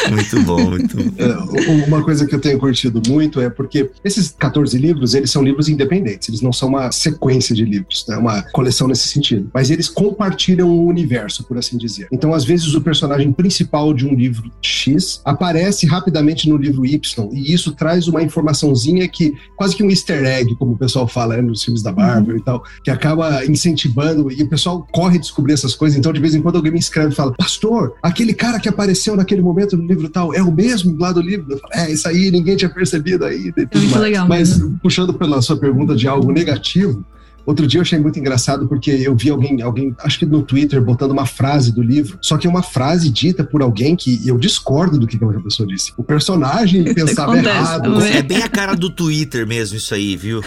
Muito bom, muito bom. É, uma coisa que eu tenho curtido muito é porque esses 14 livros, eles são livros independentes, eles não são uma sequência de livros, né? uma coleção nesse sentido. Mas eles compartilham o universo, por assim dizer. Então, às vezes, o personagem principal de um livro X aparece rapidamente no livro Y, e isso traz uma informaçãozinha que, quase que um easter egg, como o pessoal fala né, nos filmes da Marvel uhum. e tal, que acaba incentivando, e o pessoal corre descobrir essas coisas. Então, de vez em quando, alguém me escreve e fala: Pastor, aquele cara que apareceu naquele momento livro tal é o mesmo lá do livro? Eu falo, é, isso aí ninguém tinha percebido aí. É muito mais. legal. Mas, mesmo. puxando pela sua pergunta de algo negativo, Outro dia eu achei muito engraçado porque eu vi alguém, alguém, acho que no Twitter, botando uma frase do livro, só que é uma frase dita por alguém que eu discordo do que aquela pessoa disse. O personagem pensava acontece, errado. É bem a cara do Twitter mesmo, isso aí, viu?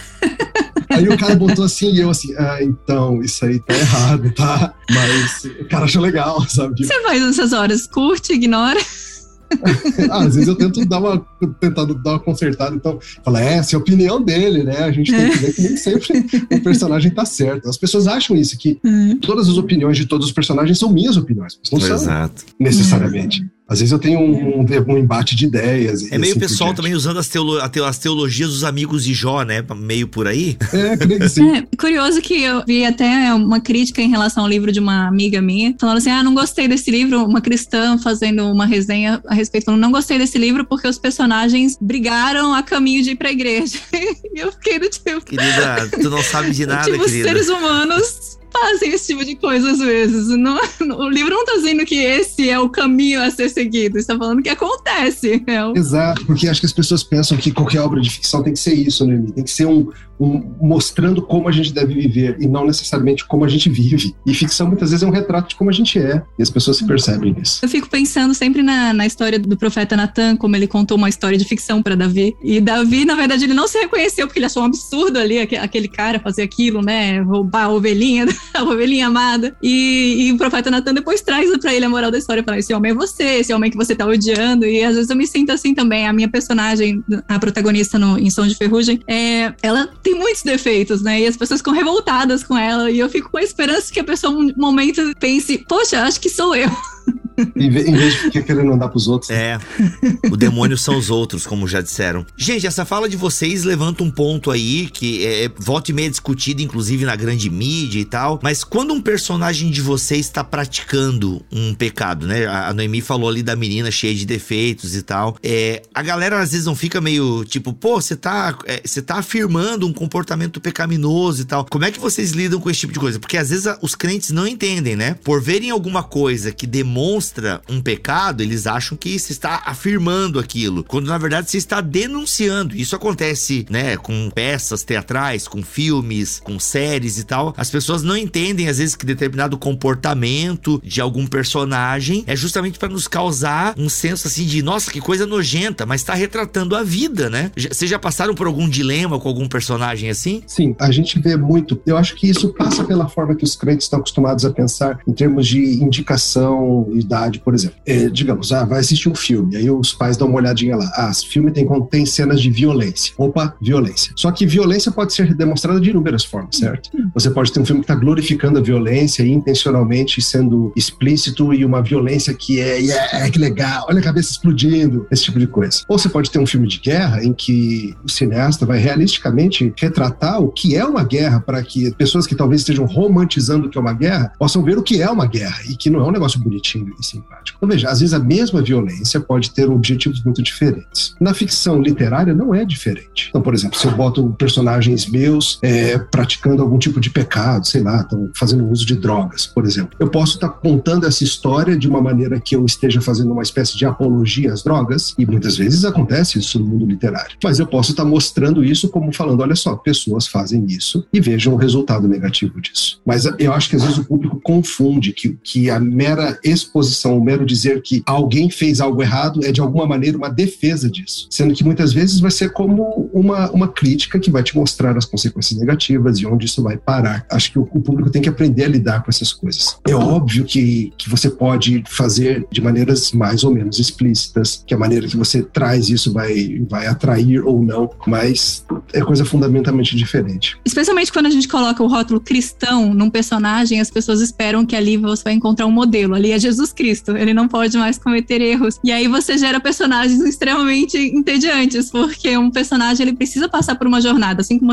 Aí o cara botou assim e eu assim, ah, então, isso aí tá errado, tá? Mas o cara achou legal, sabe? Você faz nessas horas? Curte, ignora? ah, às vezes eu tento dar uma, tentar dar uma consertada, então, fala, é, essa é a opinião dele, né? A gente tem que ver que nem sempre o personagem tá certo. As pessoas acham isso, que uhum. todas as opiniões de todos os personagens são minhas opiniões, não são necessariamente. Às vezes eu tenho um, um, um embate de ideias. É meio assim pessoal também usando as, teolo as teologias dos amigos de Jó, né? Meio por aí. É, creio que sim. É, curioso que eu vi até uma crítica em relação ao livro de uma amiga minha, falando assim: ah, não gostei desse livro. Uma cristã fazendo uma resenha a respeito, falando: não gostei desse livro porque os personagens brigaram a caminho de ir pra igreja. e eu fiquei do tipo. Querida, tu não sabe de nada, tipo, querida. seres humanos fazem esse tipo de coisa às vezes. Não, o livro não está dizendo que esse é o caminho a ser seguido, está falando que acontece. É o... Exato, porque acho que as pessoas pensam que qualquer obra de ficção tem que ser isso, né? Tem que ser um, um, mostrando como a gente deve viver e não necessariamente como a gente vive. E ficção muitas vezes é um retrato de como a gente é, e as pessoas se percebem nisso. Eu fico pensando sempre na, na história do profeta Natan, como ele contou uma história de ficção para Davi. E Davi, na verdade, ele não se reconheceu porque ele achou um absurdo ali aquele cara fazer aquilo, né? Roubar a ovelhinha a ovelhinha amada. E, e o profeta Natan depois traz para ele a moral da história, fala, esse homem é você, esse homem que você tá odiando. E às vezes eu me sinto assim também. A minha personagem, a protagonista no, em Som de Ferrugem, é, ela tem muitos defeitos, né? E as pessoas ficam revoltadas com ela. E eu fico com a esperança que a pessoa, um momento, pense, poxa, acho que sou eu. Em vez de ficar querendo andar pros outros. É. O demônio são os outros, como já disseram. Gente, essa fala de vocês levanta um ponto aí que é, é volta e meia discutido, inclusive na grande mídia e tal. Mas quando um personagem de vocês está praticando um pecado, né? A Noemi falou ali da menina cheia de defeitos e tal. É, a galera às vezes não fica meio tipo, pô, você tá, é, você tá afirmando um comportamento pecaminoso e tal. Como é que vocês lidam com esse tipo de coisa? Porque às vezes os crentes não entendem, né? Por verem alguma coisa que demonstra demonstra um pecado, eles acham que se está afirmando aquilo, quando na verdade se está denunciando. Isso acontece, né, com peças teatrais, com filmes, com séries e tal. As pessoas não entendem às vezes que determinado comportamento de algum personagem é justamente para nos causar um senso assim de, nossa, que coisa nojenta, mas está retratando a vida, né? Vocês já passaram por algum dilema com algum personagem assim? Sim, a gente vê muito. Eu acho que isso passa pela forma que os crentes estão acostumados a pensar em termos de indicação e da por exemplo. É, digamos, ah, vai assistir um filme, aí os pais dão uma olhadinha lá. Ah, esse filme tem, tem cenas de violência. Opa, violência. Só que violência pode ser demonstrada de inúmeras formas, certo? Você pode ter um filme que está glorificando a violência intencionalmente sendo explícito e uma violência que é, yeah, que legal, olha a cabeça explodindo, esse tipo de coisa. Ou você pode ter um filme de guerra em que o cineasta vai realisticamente retratar o que é uma guerra para que pessoas que talvez estejam romantizando o que é uma guerra possam ver o que é uma guerra e que não é um negócio bonitinho e simpático. Então, veja, às vezes a mesma violência pode ter objetivos muito diferentes. Na ficção literária não é diferente. Então, por exemplo, se eu boto personagens meus é, praticando algum tipo de pecado, sei lá, estão fazendo uso de drogas, por exemplo, eu posso estar tá contando essa história de uma maneira que eu esteja fazendo uma espécie de apologia às drogas, e muitas vezes acontece isso no mundo literário. Mas eu posso estar tá mostrando isso como falando, olha só, pessoas fazem isso e vejam o resultado negativo disso. Mas eu acho que às vezes o público confunde que, que a mera exposição o mero dizer que alguém fez algo errado é de alguma maneira uma defesa disso, sendo que muitas vezes vai ser como uma, uma crítica que vai te mostrar as consequências negativas e onde isso vai parar. Acho que o, o público tem que aprender a lidar com essas coisas. É óbvio que, que você pode fazer de maneiras mais ou menos explícitas, que a maneira que você traz isso vai, vai atrair ou não, mas é coisa fundamentalmente diferente. Especialmente quando a gente coloca o rótulo cristão num personagem, as pessoas esperam que ali você vai encontrar um modelo. Ali é Jesus Cristo Cristo, ele não pode mais cometer erros. E aí você gera personagens extremamente entediantes, porque um personagem ele precisa passar por uma jornada, assim como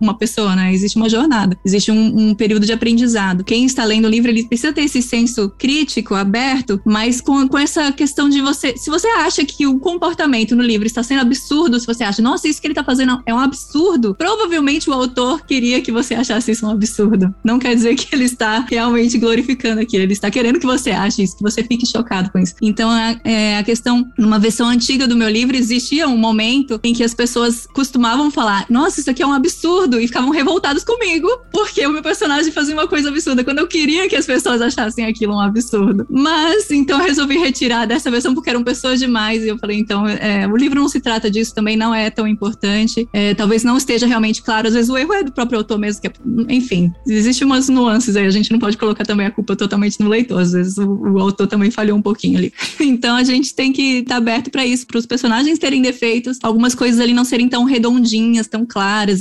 uma pessoa, né? Existe uma jornada, existe um, um período de aprendizado. Quem está lendo o livro, ele precisa ter esse senso crítico, aberto, mas com, com essa questão de você. Se você acha que o comportamento no livro está sendo absurdo, se você acha, nossa, isso que ele está fazendo é um absurdo, provavelmente o autor queria que você achasse isso um absurdo. Não quer dizer que ele está realmente glorificando aquilo, ele está querendo que você ache isso, que você fique chocado com isso. Então, a, é, a questão, numa versão antiga do meu livro, existia um momento em que as pessoas costumavam falar: Nossa, isso aqui é um absurdo, e ficavam revoltados comigo, porque o meu personagem fazia uma coisa absurda, quando eu queria que as pessoas achassem aquilo um absurdo. Mas, então, eu resolvi retirar dessa versão porque eram pessoas demais, e eu falei: Então, é, o livro não se trata disso, também não é tão importante. É, talvez não esteja realmente claro, às vezes o erro é do próprio autor mesmo, que é, enfim, existem umas nuances aí, a gente não pode colocar também a culpa totalmente no leitor, às vezes o, o autor também falhou um pouquinho ali. Então a gente tem que estar tá aberto para isso, para os personagens terem defeitos, algumas coisas ali não serem tão tão redondinhas, tão claras,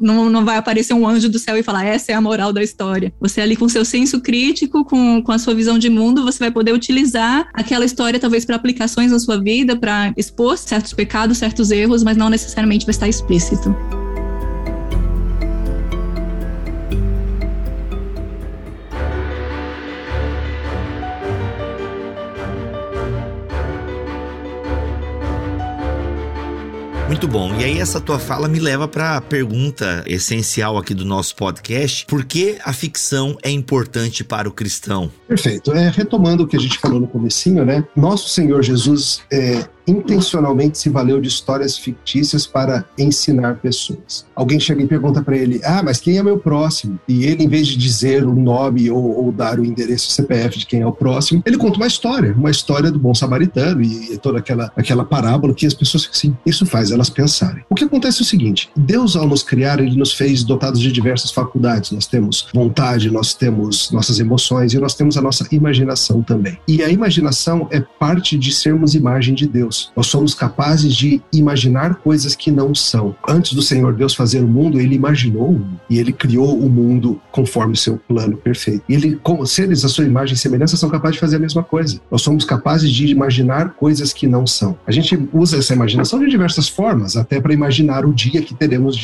não, não vai aparecer um anjo do céu e falar essa é a moral da história. Você ali com seu senso crítico, com, com a sua visão de mundo, você vai poder utilizar aquela história talvez para aplicações na sua vida, para expor certos pecados, certos erros, mas não necessariamente vai estar explícito. Muito bom. E aí essa tua fala me leva para a pergunta essencial aqui do nosso podcast: por que a ficção é importante para o cristão? Perfeito. É, retomando o que a gente falou no comecinho, né? Nosso Senhor Jesus é, intencionalmente se valeu de histórias fictícias para ensinar pessoas. Alguém chega e pergunta para ele: Ah, mas quem é meu próximo? E ele, em vez de dizer o nome ou, ou, dar o endereço CPF de quem é o próximo, ele conta uma história, uma história do bom samaritano e, toda aquela, aquela parábola que as pessoas assim. Isso faz elas pensarem. O que acontece é o seguinte: Deus, ao nos criar, ele nos fez dotados de diversas faculdades. Nós temos vontade, nós temos nossas emoções e nós temos a nossa imaginação também. E a imaginação é parte de sermos imagem de Deus. Deus. Nós somos capazes de imaginar coisas que não são. Antes do Senhor Deus fazer o mundo, ele imaginou e ele criou o mundo conforme o seu plano perfeito. E ele, como seres a sua imagem e semelhança, são capazes de fazer a mesma coisa. Nós somos capazes de imaginar coisas que não são. A gente usa essa imaginação de diversas formas, até para imaginar o dia que teremos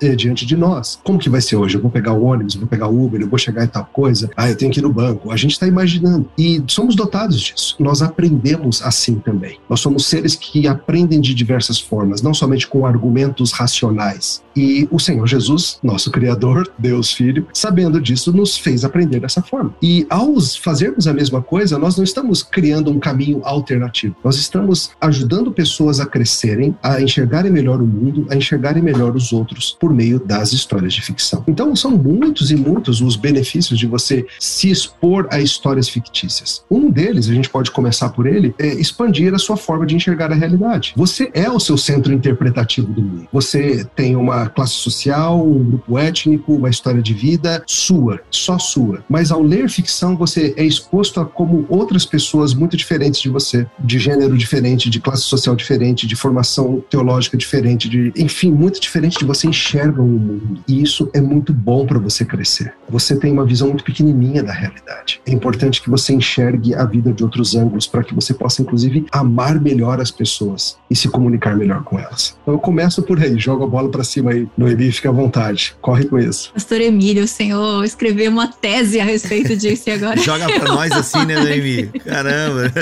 eh, diante de nós. Como que vai ser hoje? Eu vou pegar o ônibus, vou pegar o Uber, eu vou chegar em tal coisa. Ah, eu tenho que ir no banco. A gente está imaginando. E somos dotados disso. Nós aprendemos assim também. Nós somos seres que aprendem de diversas formas, não somente com argumentos racionais. E o Senhor Jesus, nosso Criador, Deus Filho, sabendo disso, nos fez aprender dessa forma. E ao fazermos a mesma coisa, nós não estamos criando um caminho alternativo. Nós estamos ajudando pessoas a crescerem, a enxergarem melhor o mundo, a enxergarem melhor os outros por meio das histórias de ficção. Então, são muitos e muitos os benefícios de você se expor a histórias fictícias. Um deles, a gente pode começar por ele, é expandir a sua forma de de enxergar a realidade. Você é o seu centro interpretativo do mundo. Você tem uma classe social, um grupo étnico, uma história de vida sua, só sua. Mas ao ler ficção, você é exposto a como outras pessoas muito diferentes de você, de gênero diferente, de classe social diferente, de formação teológica diferente, de, enfim, muito diferente de você enxergam o mundo. E isso é muito bom para você crescer. Você tem uma visão muito pequenininha da realidade. É importante que você enxergue a vida de outros ângulos para que você possa, inclusive, amar melhor melhor as pessoas e se comunicar melhor com elas. Então eu começo por aí, jogo a bola para cima aí, Noemi, fica à vontade, corre com isso. Pastor Emílio, o senhor escreveu uma tese a respeito disso e agora. Joga para nós assim, né, Noemi? Caramba!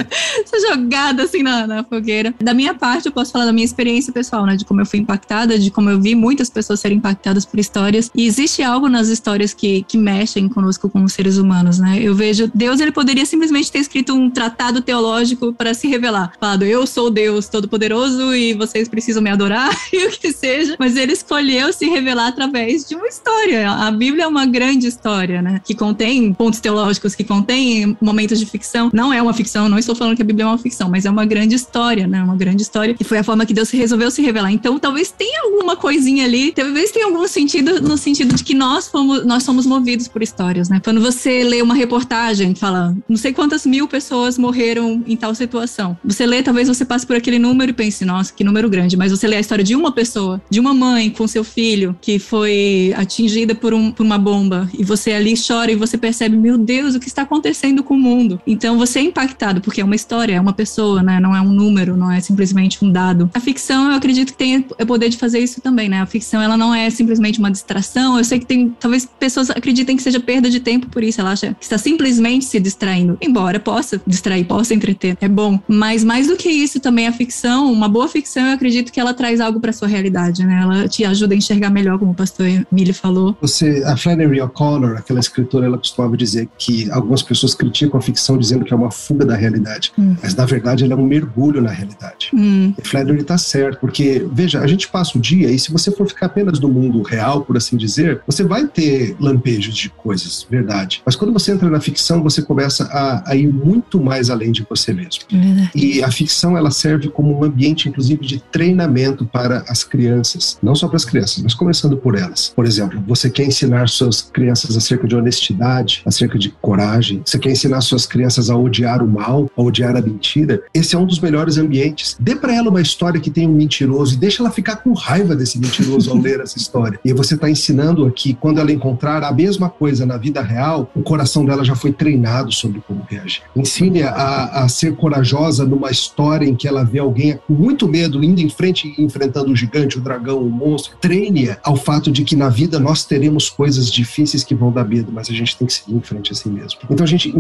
Essa jogada assim na, na fogueira. Da minha parte, eu posso falar da minha experiência pessoal, né, de como eu fui impactada, de como eu vi muitas pessoas serem impactadas por histórias. E existe algo nas histórias que, que mexem conosco como seres humanos, né? Eu vejo Deus, ele poderia simplesmente ter escrito um tratado teológico para se revelar. Falado, eu sou Deus Todo-Poderoso e vocês precisam me adorar e o que seja. Mas ele escolheu se revelar através de uma história. A Bíblia é uma grande história, né? Que contém pontos teológicos, que contém momentos de ficção. Não é uma ficção, não estou falando que a Bíblia é uma ficção, mas é uma grande história, né? Uma grande história. E foi a forma que Deus resolveu se revelar. Então, talvez tenha alguma coisinha ali, talvez tenha algum sentido no sentido de que nós fomos, nós somos movidos por histórias, né? Quando você lê uma reportagem, fala, não sei quantas mil pessoas morreram em tal situação. Você lê, talvez você você passe por aquele número e pense, nossa, que número grande. Mas você lê a história de uma pessoa, de uma mãe com seu filho que foi atingida por, um, por uma bomba, e você ali chora e você percebe, meu Deus, o que está acontecendo com o mundo? Então você é impactado, porque é uma história, é uma pessoa, né? Não é um número, não é simplesmente um dado. A ficção, eu acredito que tem o poder de fazer isso também, né? A ficção, ela não é simplesmente uma distração. Eu sei que tem, talvez pessoas acreditem que seja perda de tempo por isso. Ela acha que está simplesmente se distraindo. Embora possa distrair, possa entreter, é bom. Mas mais do que isso, isso também a ficção, uma boa ficção, eu acredito que ela traz algo para sua realidade, né? Ela te ajuda a enxergar melhor, como o pastor Emílio falou. Você, a Flannery O'Connor, aquela escritora, ela costumava dizer que algumas pessoas criticam a ficção dizendo que é uma fuga da realidade, hum. mas na verdade ela é um mergulho na realidade. Hum. E Flannery está certo, porque veja, a gente passa o dia e se você for ficar apenas no mundo real, por assim dizer, você vai ter lampejos de coisas, verdade. Mas quando você entra na ficção, você começa a, a ir muito mais além de você mesmo. É e a ficção ela serve como um ambiente, inclusive, de treinamento para as crianças. Não só para as crianças, mas começando por elas. Por exemplo, você quer ensinar suas crianças acerca de honestidade, acerca de coragem, você quer ensinar suas crianças a odiar o mal, a odiar a mentira. Esse é um dos melhores ambientes. Dê para ela uma história que tem um mentiroso e deixa ela ficar com raiva desse mentiroso ao ler essa história. E você está ensinando aqui, quando ela encontrar a mesma coisa na vida real, o coração dela já foi treinado sobre como reagir. Ensine a, a ser corajosa numa história em que ela vê alguém com muito medo indo em frente enfrentando o gigante, o dragão, o monstro. Treine ao fato de que na vida nós teremos coisas difíceis que vão dar medo, mas a gente tem que seguir em frente assim mesmo. Então a gente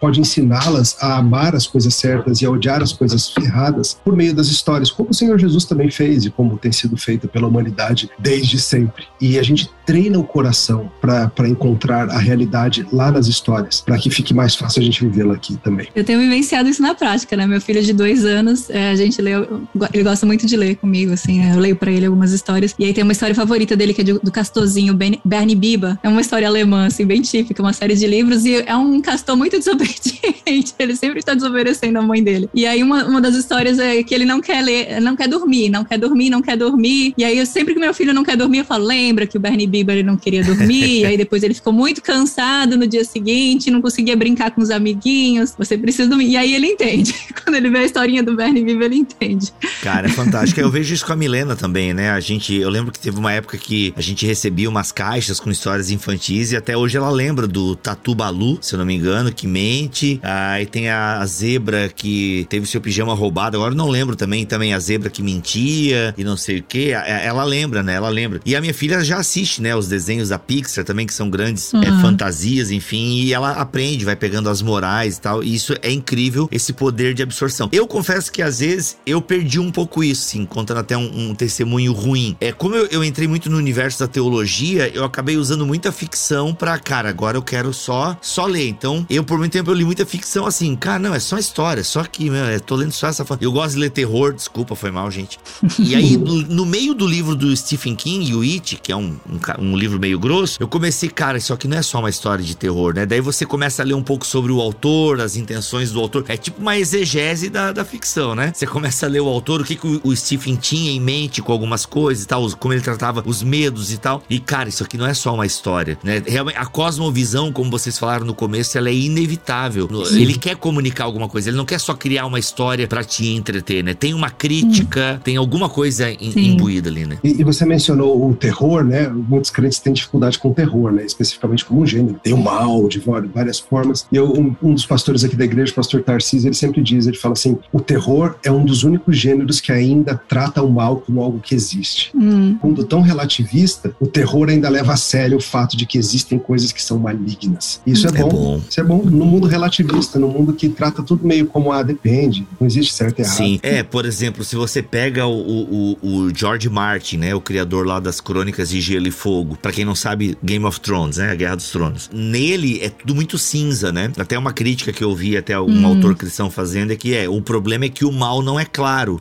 pode ensiná-las a amar as coisas certas e a odiar as coisas erradas por meio das histórias, como o Senhor Jesus também fez e como tem sido feito pela humanidade desde sempre. E a gente treina o coração para encontrar a realidade lá nas histórias, para que fique mais fácil a gente vivê-la aqui também. Eu tenho vivenciado isso na prática, né? Meu filho de dois anos, é, a gente lê, ele gosta muito de ler comigo, assim, eu leio para ele algumas histórias. E aí tem uma história favorita dele que é do Castorzinho, Bernie Biba. É uma história alemã, assim, bem típica, uma série de livros. E é um castor muito desobediente. Ele sempre está desobedecendo a mãe dele. E aí uma, uma das histórias é que ele não quer ler, não quer dormir, não quer dormir, não quer dormir. E aí eu, sempre que meu filho não quer dormir, eu falo, lembra que o Bernie Biba ele não queria dormir. e aí depois ele ficou muito cansado no dia seguinte, não conseguia brincar com os amiguinhos. Você precisa dormir. E aí ele entende. Quando ele vê a historinha do Bernie Biba, ele entende. Cara, é fantástico. eu vejo isso com a Milena também, né? A gente, eu lembro que teve uma época que a gente recebia umas caixas com histórias infantis e até hoje ela lembra do Tatu Balu, se eu não me engano, que mente. Aí tem a zebra que teve seu pijama roubado. Agora eu não lembro também, também a zebra que mentia e não sei o que. Ela lembra, né? Ela lembra. E a minha filha já assiste, né? Os desenhos da Pixar também, que são grandes uhum. é, fantasias, enfim. E ela aprende, vai pegando as morais e tal. E isso é incrível, esse poder de absorção. Eu confesso que às vezes eu perdi um pouco isso, sim, contando até um, um testemunho ruim. É, como eu, eu, entrei muito no universo da teologia, eu acabei usando muita ficção pra, cara, agora eu quero só, só ler. Então, eu por muito tempo eu li muita ficção assim, cara, não, é só história, só aqui, meu, eu tô lendo só essa. Eu gosto de ler terror, desculpa, foi mal, gente. E aí, no, no meio do livro do Stephen King, o It, que é um, um, um livro meio grosso, eu comecei, cara, isso aqui não é só uma história de terror, né? Daí você começa a ler um pouco sobre o autor, as intenções do autor. É tipo uma exegese da, da ficção, né? Você começa a ler o autor, o que, que o, Stephen tinha em mente com algumas coisas e tal, como ele tratava os medos e tal. E, cara, isso aqui não é só uma história, né? Realmente, a cosmovisão, como vocês falaram no começo, ela é inevitável. Sim. Ele quer comunicar alguma coisa, ele não quer só criar uma história para te entreter, né? Tem uma crítica, tem alguma coisa imbuída ali, né? E, e, você mencionou o terror, né? Muitos crentes têm dificuldade com o terror, né? Especificamente como um gênero. Tem o mal de várias formas. E eu, um, um dos pastores aqui da igreja, o pastor Tarcísio, ele sempre diz, ele fala assim, o terror é um dos únicos gêneros que ainda trata o mal como algo que existe. Hum. Um mundo tão relativista, o terror ainda leva a sério o fato de que existem coisas que são malignas. Isso é, é bom. bom. Isso é bom no mundo relativista, no mundo que trata tudo meio como ah, depende, não existe certo e errado. Sim, é, por exemplo, se você pega o, o, o George Martin, né, o criador lá das Crônicas de Gelo e Fogo, para quem não sabe, Game of Thrones, né, a Guerra dos Tronos. Nele é tudo muito cinza, né? Até uma crítica que eu vi até um hum. autor cristão fazendo é que é, o problema é que o mal não é claro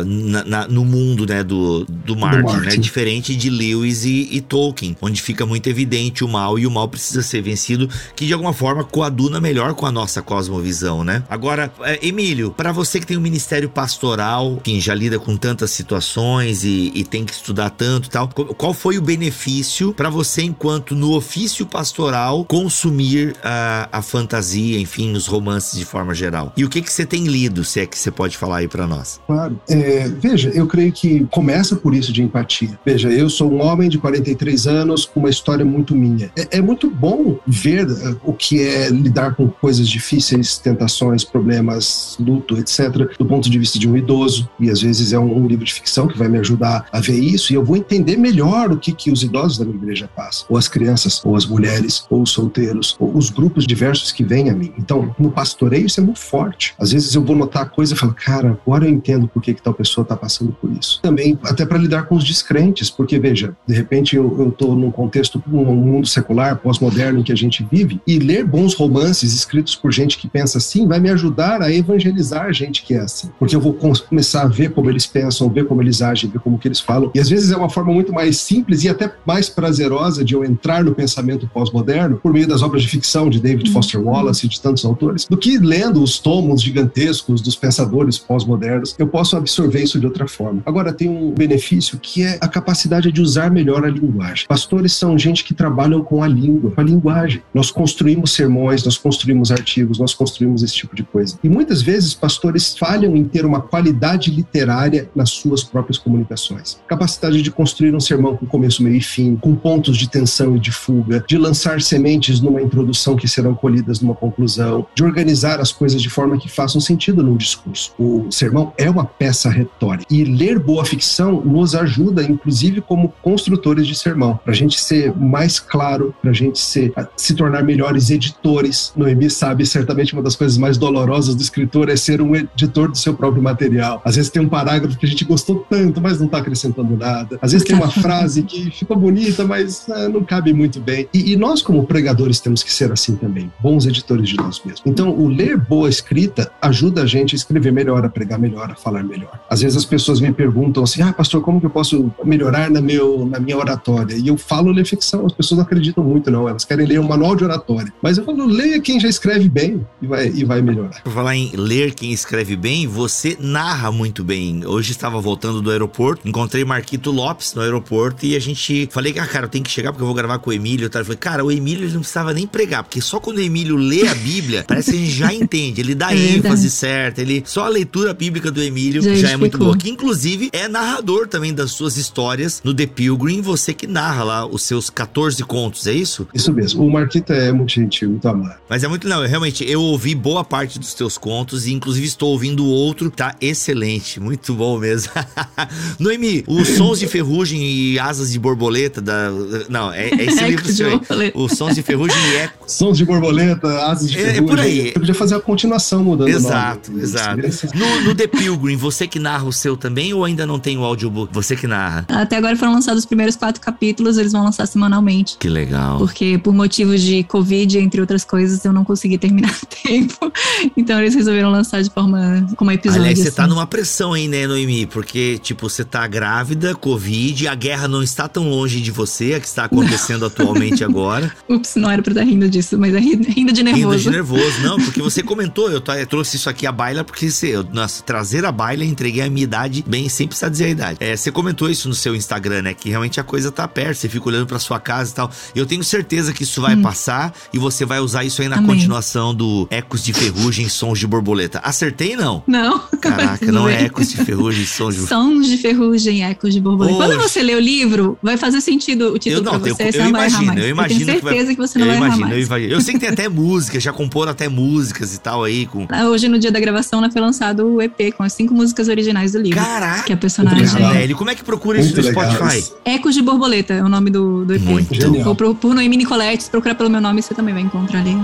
uh, na, na, no mundo, né, do, do Martin, do Martin. né? Diferente de Lewis e, e, Tolkien, onde fica muito evidente o mal e o mal precisa ser vencido, que de alguma forma coaduna melhor com a nossa cosmovisão, né? Agora, é, Emílio, para você que tem um ministério pastoral, que já lida com tantas situações e, e tem que estudar tanto e tal, qual foi o benefício para você, enquanto no ofício pastoral, consumir a, a fantasia, enfim, os romances de forma geral? E o que, que você tem lido, se é que você pode falar aí para nós? Claro. É, veja, eu creio que começa por isso de empatia. Veja, eu sou um homem de 43 anos com uma história muito minha. É, é muito bom ver uh, o que é lidar com coisas difíceis, tentações, problemas, luto, etc., do ponto de vista de um idoso. E às vezes é um, um livro de ficção que vai me ajudar a ver isso e eu vou entender melhor o que, que os idosos da minha igreja passam, ou as crianças, ou as mulheres, ou os solteiros, ou os grupos diversos que vêm a mim. Então, no pastoreio, isso é muito forte. Às vezes eu vou notar coisa e falo, cara, agora eu entendo por que que, que tal pessoa está passando por isso. Também, até para lidar com os descrentes, porque veja, de repente eu estou num contexto, num mundo secular, pós-moderno em que a gente vive, e ler bons romances escritos por gente que pensa assim vai me ajudar a evangelizar gente que é assim. Porque eu vou começar a ver como eles pensam, ver como eles agem, ver como que eles falam. E às vezes é uma forma muito mais simples e até mais prazerosa de eu entrar no pensamento pós-moderno por meio das obras de ficção de David uhum. Foster Wallace e de tantos autores, do que lendo os tomos gigantescos dos pensadores pós-modernos, eu posso absorver isso de outra forma. Agora tem um benefício que é a capacidade de usar melhor a linguagem. Pastores são gente que trabalham com a língua, com a linguagem. Nós construímos sermões, nós construímos artigos, nós construímos esse tipo de coisa. E muitas vezes pastores falham em ter uma qualidade literária nas suas próprias comunicações. Capacidade de construir um sermão com começo, meio e fim, com pontos de tensão e de fuga, de lançar sementes numa introdução que serão colhidas numa conclusão, de organizar as coisas de forma que façam sentido num discurso. O sermão é uma peça retórica e ler boa ficção nos ajuda, inclusive como construtores de sermão, para a gente ser mais claro, para a gente ser, se tornar melhores editores. Noemi sabe, certamente uma das coisas mais dolorosas do escritor é ser um editor do seu próprio material. Às vezes tem um parágrafo que a gente gostou tanto, mas não está acrescentando nada. Às vezes tem uma frase que ficou bonita, mas ah, não cabe muito bem. E, e nós, como pregadores, temos que ser assim também, bons editores de nós mesmos. Então, o ler boa escrita ajuda a gente a escrever melhor, a pregar melhor, a falar melhor. Às vezes as pessoas me perguntam assim: ah, pastor, como que eu posso melhorar na, meu, na minha oratória? E eu falo ler ficção, as pessoas não acreditam muito, não. Elas querem ler um manual de oratória. Mas eu falo, leia quem já escreve bem e vai, e vai melhorar. Por falar em ler quem escreve bem, você narra muito bem. Hoje estava voltando do aeroporto, encontrei Marquito Lopes no aeroporto e a gente falei, ah, cara, eu tenho que chegar porque eu vou gravar com o Emílio. Eu falei, cara, o Emílio não precisava nem pregar, porque só quando o Emílio lê a Bíblia, parece que a gente já entende. Ele dá é ênfase certa, ele só a leitura bíblica do Emílio já, já é muito boa. Que inclusive é narrador também das suas histórias no The Pilgrim, você que narra lá os seus 14 contos, é isso? Isso mesmo. O Marquito é muito gentil, muito amado. Mas é muito não, realmente eu ouvi boa parte dos teus contos e inclusive estou ouvindo outro, tá excelente, muito bom mesmo. Noemi, os sons de ferrugem e asas de borboleta da não, é, é esse livro seu aí. Os sons de ferrugem e eco. Sons de borboleta, asas de ferrugem. É, é por aí. Eu podia fazer a continuação mudando exato, o nome. Exato, exato. No, no The Pilgrim, você que narra o seu também ou ainda não tem o audiobook? Você que narra? Até agora foram lançados os primeiros quatro capítulos, eles vão lançar semanalmente. Que legal. Porque por motivos de Covid, entre outras coisas, eu não consegui terminar a tempo. Então eles resolveram lançar de forma como episódio. Aliás, você assim. tá numa pressão aí, né, Noemi? Porque, tipo, você tá grávida, Covid, a guerra não está tão longe de você, a que está acontecendo não. atualmente agora. Ups, não era pra estar rindo disso, mas é rindo de nervoso. Rindo de nervoso, não, porque você comentou, eu, eu trouxe isso aqui à baila, porque você, eu, nossa, trazer a baila, entreguei a minha idade bem, sem precisar dizer a idade. É, você comentou isso no seu Instagram, né? Que realmente a coisa tá perto, você fica olhando pra sua casa e tal. Eu tenho certeza que isso vai hum. passar e você vai usar isso aí na Amém. continuação do Ecos de Ferrugem, Sons de Borboleta. Acertei, não? Não. Caraca, não é Ecos de Ferrugem, Sons de Sons de Ferrugem, Ecos de Borboleta. Quando você lê o livro, vai fazer sentido o título eu não, pra você, eu, eu, imagino, eu imagino eu tenho certeza que, vai, que você não eu vai imagino, mais. Eu imagino, eu sei que tem até música, já comporam até músicas e tal aí. Com... Ah, hoje, no dia da gravação, né, foi lançado o EP com as cinco músicas originais do livro. Caraca! Que é a personagem. Velho, como é que procura isso no Spotify? Ecos de Borboleta é o nome do, do EP. Muito. Ou por, por Noemi Nicolette, se procurar pelo meu nome, você também vai encontrar ali.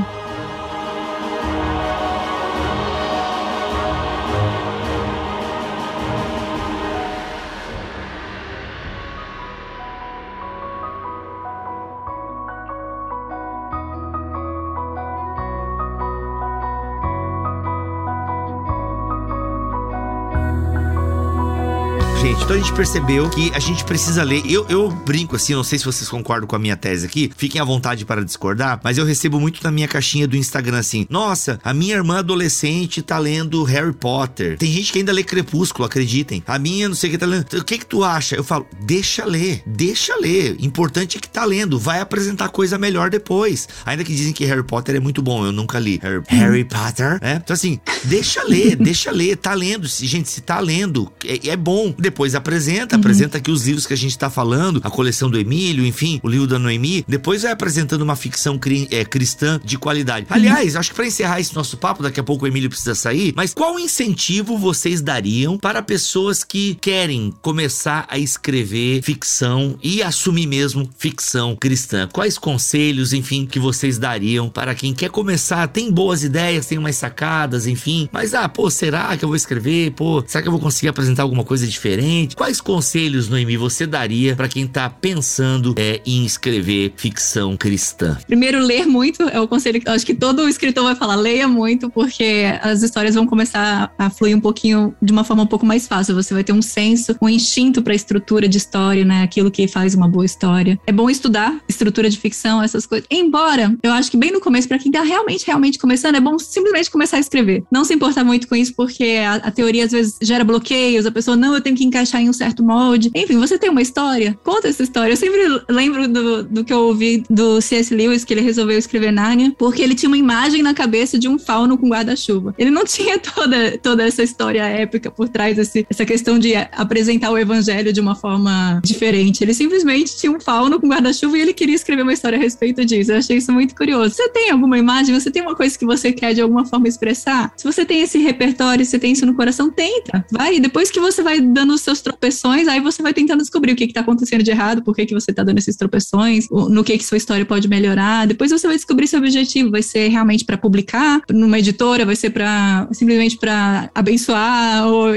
Então a gente percebeu que a gente precisa ler. Eu, eu brinco assim, não sei se vocês concordam com a minha tese aqui, fiquem à vontade para discordar, mas eu recebo muito na minha caixinha do Instagram assim: nossa, a minha irmã adolescente tá lendo Harry Potter. Tem gente que ainda lê Crepúsculo, acreditem. A minha não sei o que tá lendo. O que que tu acha? Eu falo, deixa ler, deixa ler. Importante é que tá lendo, vai apresentar coisa melhor depois. Ainda que dizem que Harry Potter é muito bom, eu nunca li. Harry, Harry Potter, né? Então assim, deixa ler, deixa ler, tá lendo. Gente, se tá lendo, é, é bom. Depois apresenta, uhum. apresenta aqui os livros que a gente tá falando, a coleção do Emílio, enfim, o livro da Noemi. Depois vai apresentando uma ficção cri é, cristã de qualidade. Uhum. Aliás, acho que para encerrar esse nosso papo, daqui a pouco o Emílio precisa sair, mas qual incentivo vocês dariam para pessoas que querem começar a escrever ficção e assumir mesmo ficção cristã? Quais conselhos, enfim, que vocês dariam para quem quer começar, tem boas ideias, tem umas sacadas, enfim, mas ah, pô, será que eu vou escrever? Pô, será que eu vou conseguir apresentar alguma coisa diferente? Quais conselhos, Noemi, você daria para quem tá pensando é, em escrever ficção cristã? Primeiro, ler muito é o conselho que eu acho que todo escritor vai falar, leia muito, porque as histórias vão começar a fluir um pouquinho de uma forma um pouco mais fácil. Você vai ter um senso, um instinto para estrutura de história, né? Aquilo que faz uma boa história. É bom estudar estrutura de ficção, essas coisas. Embora eu acho que bem no começo, para quem tá realmente, realmente começando, é bom simplesmente começar a escrever. Não se importar muito com isso, porque a, a teoria às vezes gera bloqueios, a pessoa, não, eu tenho que encaixar em um certo molde. Enfim, você tem uma história, conta essa história. Eu sempre lembro do, do que eu ouvi do C.S. Lewis, que ele resolveu escrever Narnia, porque ele tinha uma imagem na cabeça de um fauno com guarda-chuva. Ele não tinha toda, toda essa história épica por trás, desse, essa questão de apresentar o evangelho de uma forma diferente. Ele simplesmente tinha um fauno com guarda-chuva e ele queria escrever uma história a respeito disso. Eu achei isso muito curioso. Você tem alguma imagem, você tem uma coisa que você quer de alguma forma expressar? Se você tem esse repertório, você tem isso no coração, tenta. Vai. Depois que você vai dando os seus tropeções, aí você vai tentando descobrir o que está acontecendo de errado, por que, que você está dando esses tropeções, no que, que sua história pode melhorar. Depois você vai descobrir seu objetivo. Vai ser realmente para publicar numa editora, vai ser para simplesmente para abençoar ou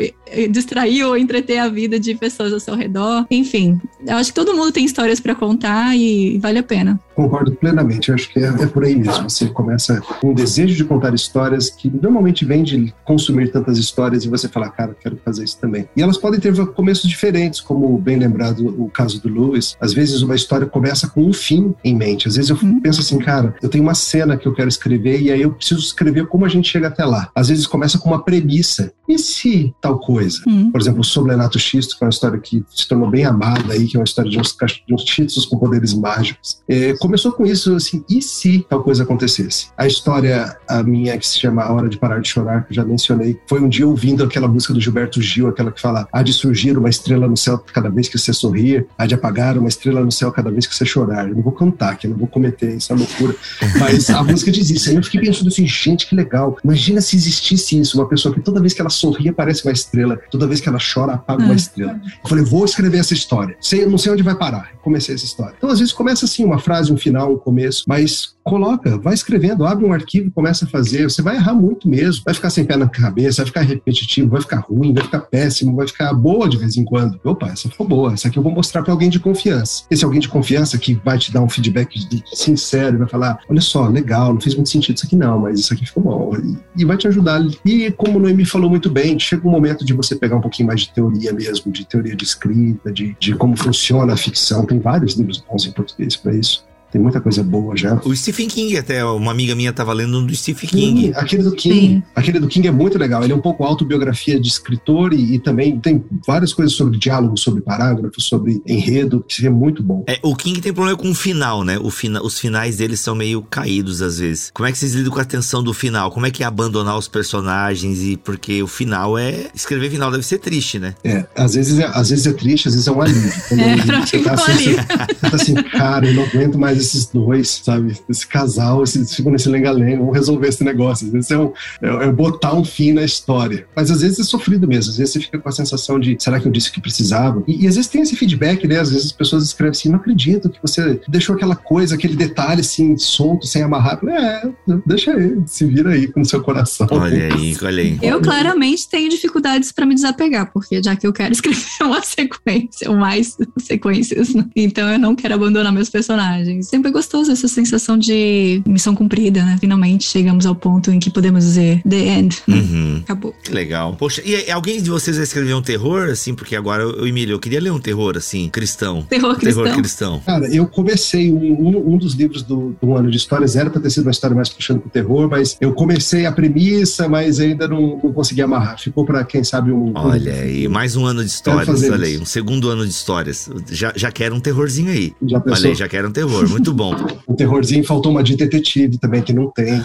distrair ou entreter a vida de pessoas ao seu redor. Enfim, eu acho que todo mundo tem histórias para contar e vale a pena. Concordo plenamente, eu acho que é, é, por aí mesmo. Você começa com um desejo de contar histórias que normalmente vem de consumir tantas histórias e você fala, cara, quero fazer isso também. E elas podem ter começos diferentes, como bem lembrado o caso do Lewis. Às vezes uma história começa com um fim em mente. Às vezes eu uhum. penso assim, cara, eu tenho uma cena que eu quero escrever e aí eu preciso escrever como a gente chega até lá. Às vezes começa com uma premissa. E se tal coisa? Uhum. Por exemplo, o Sobrenato Xisto, que é uma história que se tornou bem amada aí, que é uma história de uns, de uns títulos com poderes mágicos. É, começou com isso, assim, e se tal coisa acontecesse? A história, a minha, que se chama A Hora de Parar de Chorar, que eu já mencionei, foi um dia ouvindo aquela música do Gilberto Gil, aquela que fala: há de surgir uma estrela no céu cada vez que você sorrir, há de apagar uma estrela no céu cada vez que você chorar. Eu não vou cantar, que eu não vou cometer essa loucura, mas a música diz isso. Aí eu fiquei pensando assim, gente, que legal. Imagina se existisse isso, uma pessoa que toda vez que ela sorria aparece uma estrela, toda vez que ela chora apaga uma hum. estrela. Eu falei, vou escrever essa história. Sei, não sei onde vai parar. Comecei essa história. Então, às vezes começa assim, uma frase, um final, um começo, mas coloca, vai escrevendo, abre um arquivo, começa a fazer. Você vai errar muito mesmo, vai ficar sem pé na cabeça, vai ficar repetitivo, vai ficar ruim, vai ficar péssimo, vai ficar boa de vez em quando. Opa, essa ficou boa, essa aqui eu vou mostrar para alguém de confiança. Esse alguém de confiança que vai te dar um feedback sincero, vai falar: olha só, legal, não fez muito sentido isso aqui não, mas isso aqui ficou bom. E, e vai te ajudar. E como o Noemi falou muito bem, chega um momento de você pegar um pouquinho mais de teoria mesmo, de teoria de escrita, de, de como funciona a ficção. Tem vários livros bons em português para isso. Tem muita coisa boa já. O Stephen King, até uma amiga minha estava lendo um do Stephen King. Sim, aquele do King. Sim. Aquele do King é muito legal. Ele é um pouco autobiografia de escritor e, e também tem várias coisas sobre diálogo, sobre parágrafos, sobre enredo, que seria muito bom. É, o King tem problema com o final, né? O fina, os finais dele são meio caídos às vezes. Como é que vocês lidam com a tensão do final? Como é que é abandonar os personagens? e Porque o final é. Escrever final deve ser triste, né? É, às vezes é, às vezes é triste, às vezes é um alívio. é, você, tá assim, você, você tá assim, cara, eu não aguento mais esses dois, sabe? Esse casal, eles ficam nesse lenga-lenga, vamos resolver esse negócio. Às vezes é, um, é, é, botar um fim na história. Mas às vezes é sofrido mesmo, às vezes você fica com a sensação de será que eu disse o que precisava? E, e às vezes tem esse feedback, né? Às vezes as pessoas escrevem assim, não acredito que você deixou aquela coisa, aquele detalhe assim, solto, sem amarrar. É, deixa aí, se vira aí com o seu coração. Olha aí, olha aí. Eu claramente tenho dificuldades para me desapegar, porque já que eu quero escrever uma sequência, ou mais sequências, né? então eu não quero abandonar meus personagens. Sempre gostei gostoso essa sensação de missão cumprida, né? Finalmente chegamos ao ponto em que podemos dizer the end. Uhum. Acabou. Que legal. Poxa, e alguém de vocês vai escrever um terror, assim? Porque agora, eu, Emílio, eu queria ler um terror, assim, cristão. Terror cristão. Terror cristão. Cara, eu comecei um, um, um dos livros do, do, ano de histórias, era pra ter sido uma história mais puxando pro terror, mas eu comecei a premissa, mas ainda não, não consegui amarrar. Ficou pra, quem sabe, um. Olha aí, mais um ano de histórias, olha aí, um segundo ano de histórias. Já, já quero um terrorzinho aí. Já pensou? Aí, já quero um terror. Muito bom. Um terrorzinho, faltou uma de detetive também, que não tem.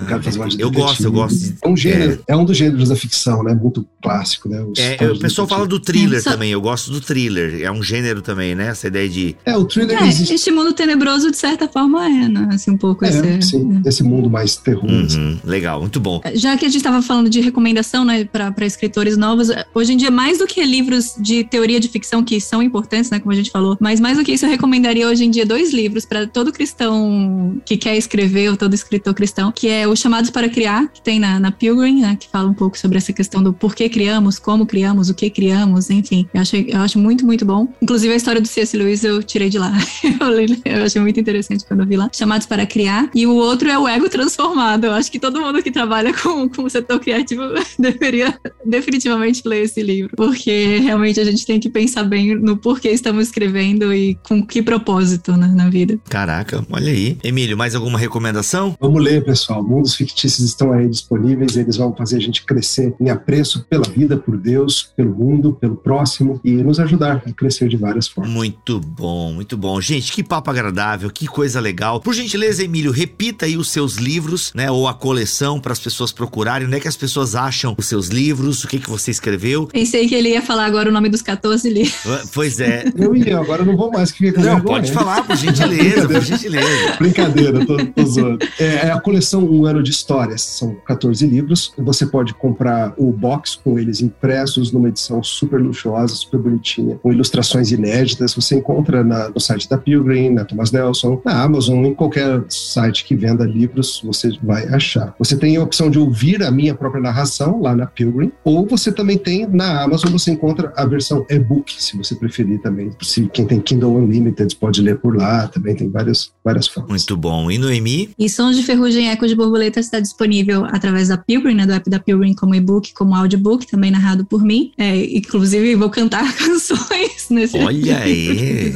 eu quero fazer uma de eu detetive. gosto, eu gosto. É um, gênero, é. é. um dos gêneros da ficção, né? Muito clássico, né? Os, é, o pessoal fala do thriller Só... também, eu gosto do thriller. É um gênero também, né? Essa ideia de. É, o thriller é, existe. Este mundo tenebroso, de certa forma, é, né? Assim, um pouco é, esse. Sim, esse mundo mais terror. Uhum, assim. Legal, muito bom. Já que a gente estava falando de recomendação, né, para escritores novos, hoje em dia, mais do que livros de teoria de ficção, que são importantes, né, como a gente falou, mas mais do que isso, eu recomendaria hoje em dia dois livros para todo cristão que quer escrever, ou todo escritor cristão, que é o Chamados para Criar, que tem na, na Pilgrim, né, que fala um pouco sobre essa questão do porquê criamos, como criamos, o que criamos, enfim. Eu acho, eu acho muito, muito bom. Inclusive, a história do C.S. Lewis eu tirei de lá. eu achei muito interessante quando eu vi lá. Chamados para Criar. E o outro é o Ego Transformado. Eu acho que todo mundo que trabalha com, com o setor criativo deveria definitivamente ler esse livro, porque realmente a gente tem que pensar bem no porquê estamos escrevendo e com que propósito né, na vida. Caraca, olha aí. Emílio, mais alguma recomendação? Vamos ler, pessoal. Mundos fictícios estão aí disponíveis, eles vão fazer a gente crescer em apreço pela vida, por Deus, pelo mundo, pelo próximo e nos ajudar a crescer de várias formas. Muito bom, muito bom. Gente, que papo agradável, que coisa legal. Por gentileza, Emílio, repita aí os seus livros, né, ou a coleção para as pessoas procurarem. Onde é que as pessoas acham os seus livros? O que que você escreveu? Pensei que ele ia falar agora o nome dos 14 livros. Pois é. Eu ia, agora não vou mais. Que não, pode falar, por gentileza, por gentileza. Brincadeira, tô, tô zoando. É, é, a coleção Um Ano de Histórias. São 14 livros. Você pode comprar o box com eles impressos numa edição super luxuosa, super bonitinha, com ilustrações inéditas. Você encontra na, no site da Pilgrim, na Thomas Nelson, na Amazon, em qualquer site que venda livros, você vai achar. Você tem a opção de ouvir a minha própria narração lá na Pilgrim, ou você também tem na Amazon, você encontra a versão e-book, se você preferir também. Se quem tem Kindle Unlimited pode ler por lá, também tem várias, várias formas. Muito bom. E Noemi? E Sons de Ferrugem Eco de Borboleta está disponível através da Pilgrim, né, do app da Pilgrim, como e-book, como audiobook, também narrado por mim. É, inclusive, vou cantar canções nesse Olha aí!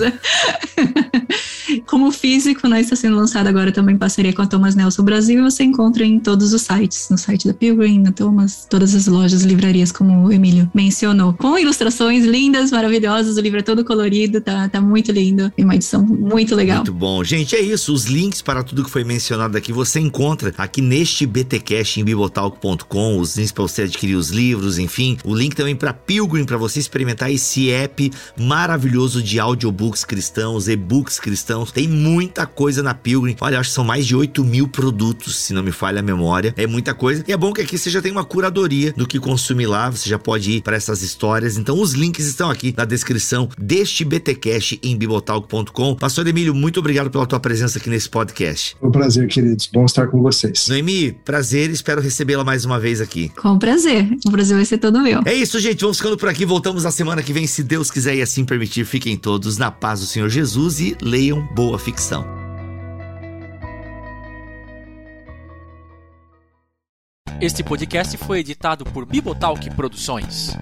Como físico, né, está sendo lançado agora também em parceria com a Thomas Nelson Brasil. Você encontra em todos os sites, no site da Pilgrim, na Thomas, todas as lojas, livrarias, como o Emílio mencionou. Com ilustrações lindas, maravilhosas, o livro é todo colorido, tá, tá muito lindo. É uma edição muito legal. Muito bom. Gente, é isso. Os links para tudo que foi mencionado aqui você encontra aqui neste BTcast em bibotalk.com, os links para você adquirir os livros, enfim. O link também para Pilgrim, para você experimentar esse app maravilhoso de audiobooks cristãos, e-books cristãos. Tem muita coisa na Pilgrim. Olha, acho que são mais de 8 mil produtos, se não me falha a memória. É muita coisa. E é bom que aqui você já tem uma curadoria do que consumir lá. Você já pode ir para essas histórias. Então, os links estão aqui na descrição deste BTcast em bibotalk.com. Pastor Emílio, muito obrigado pela tua presença aqui nesse podcast. Foi um prazer, queridos. Bom estar com vocês. Noemi, prazer. Espero recebê-la mais uma vez aqui. Com prazer. O prazer vai ser todo meu. É isso, gente. Vamos ficando por aqui. Voltamos na semana que vem, se Deus quiser e assim permitir. Fiquem todos na paz do Senhor Jesus e leiam boa ficção. Este podcast foi editado por Bibotalk Produções.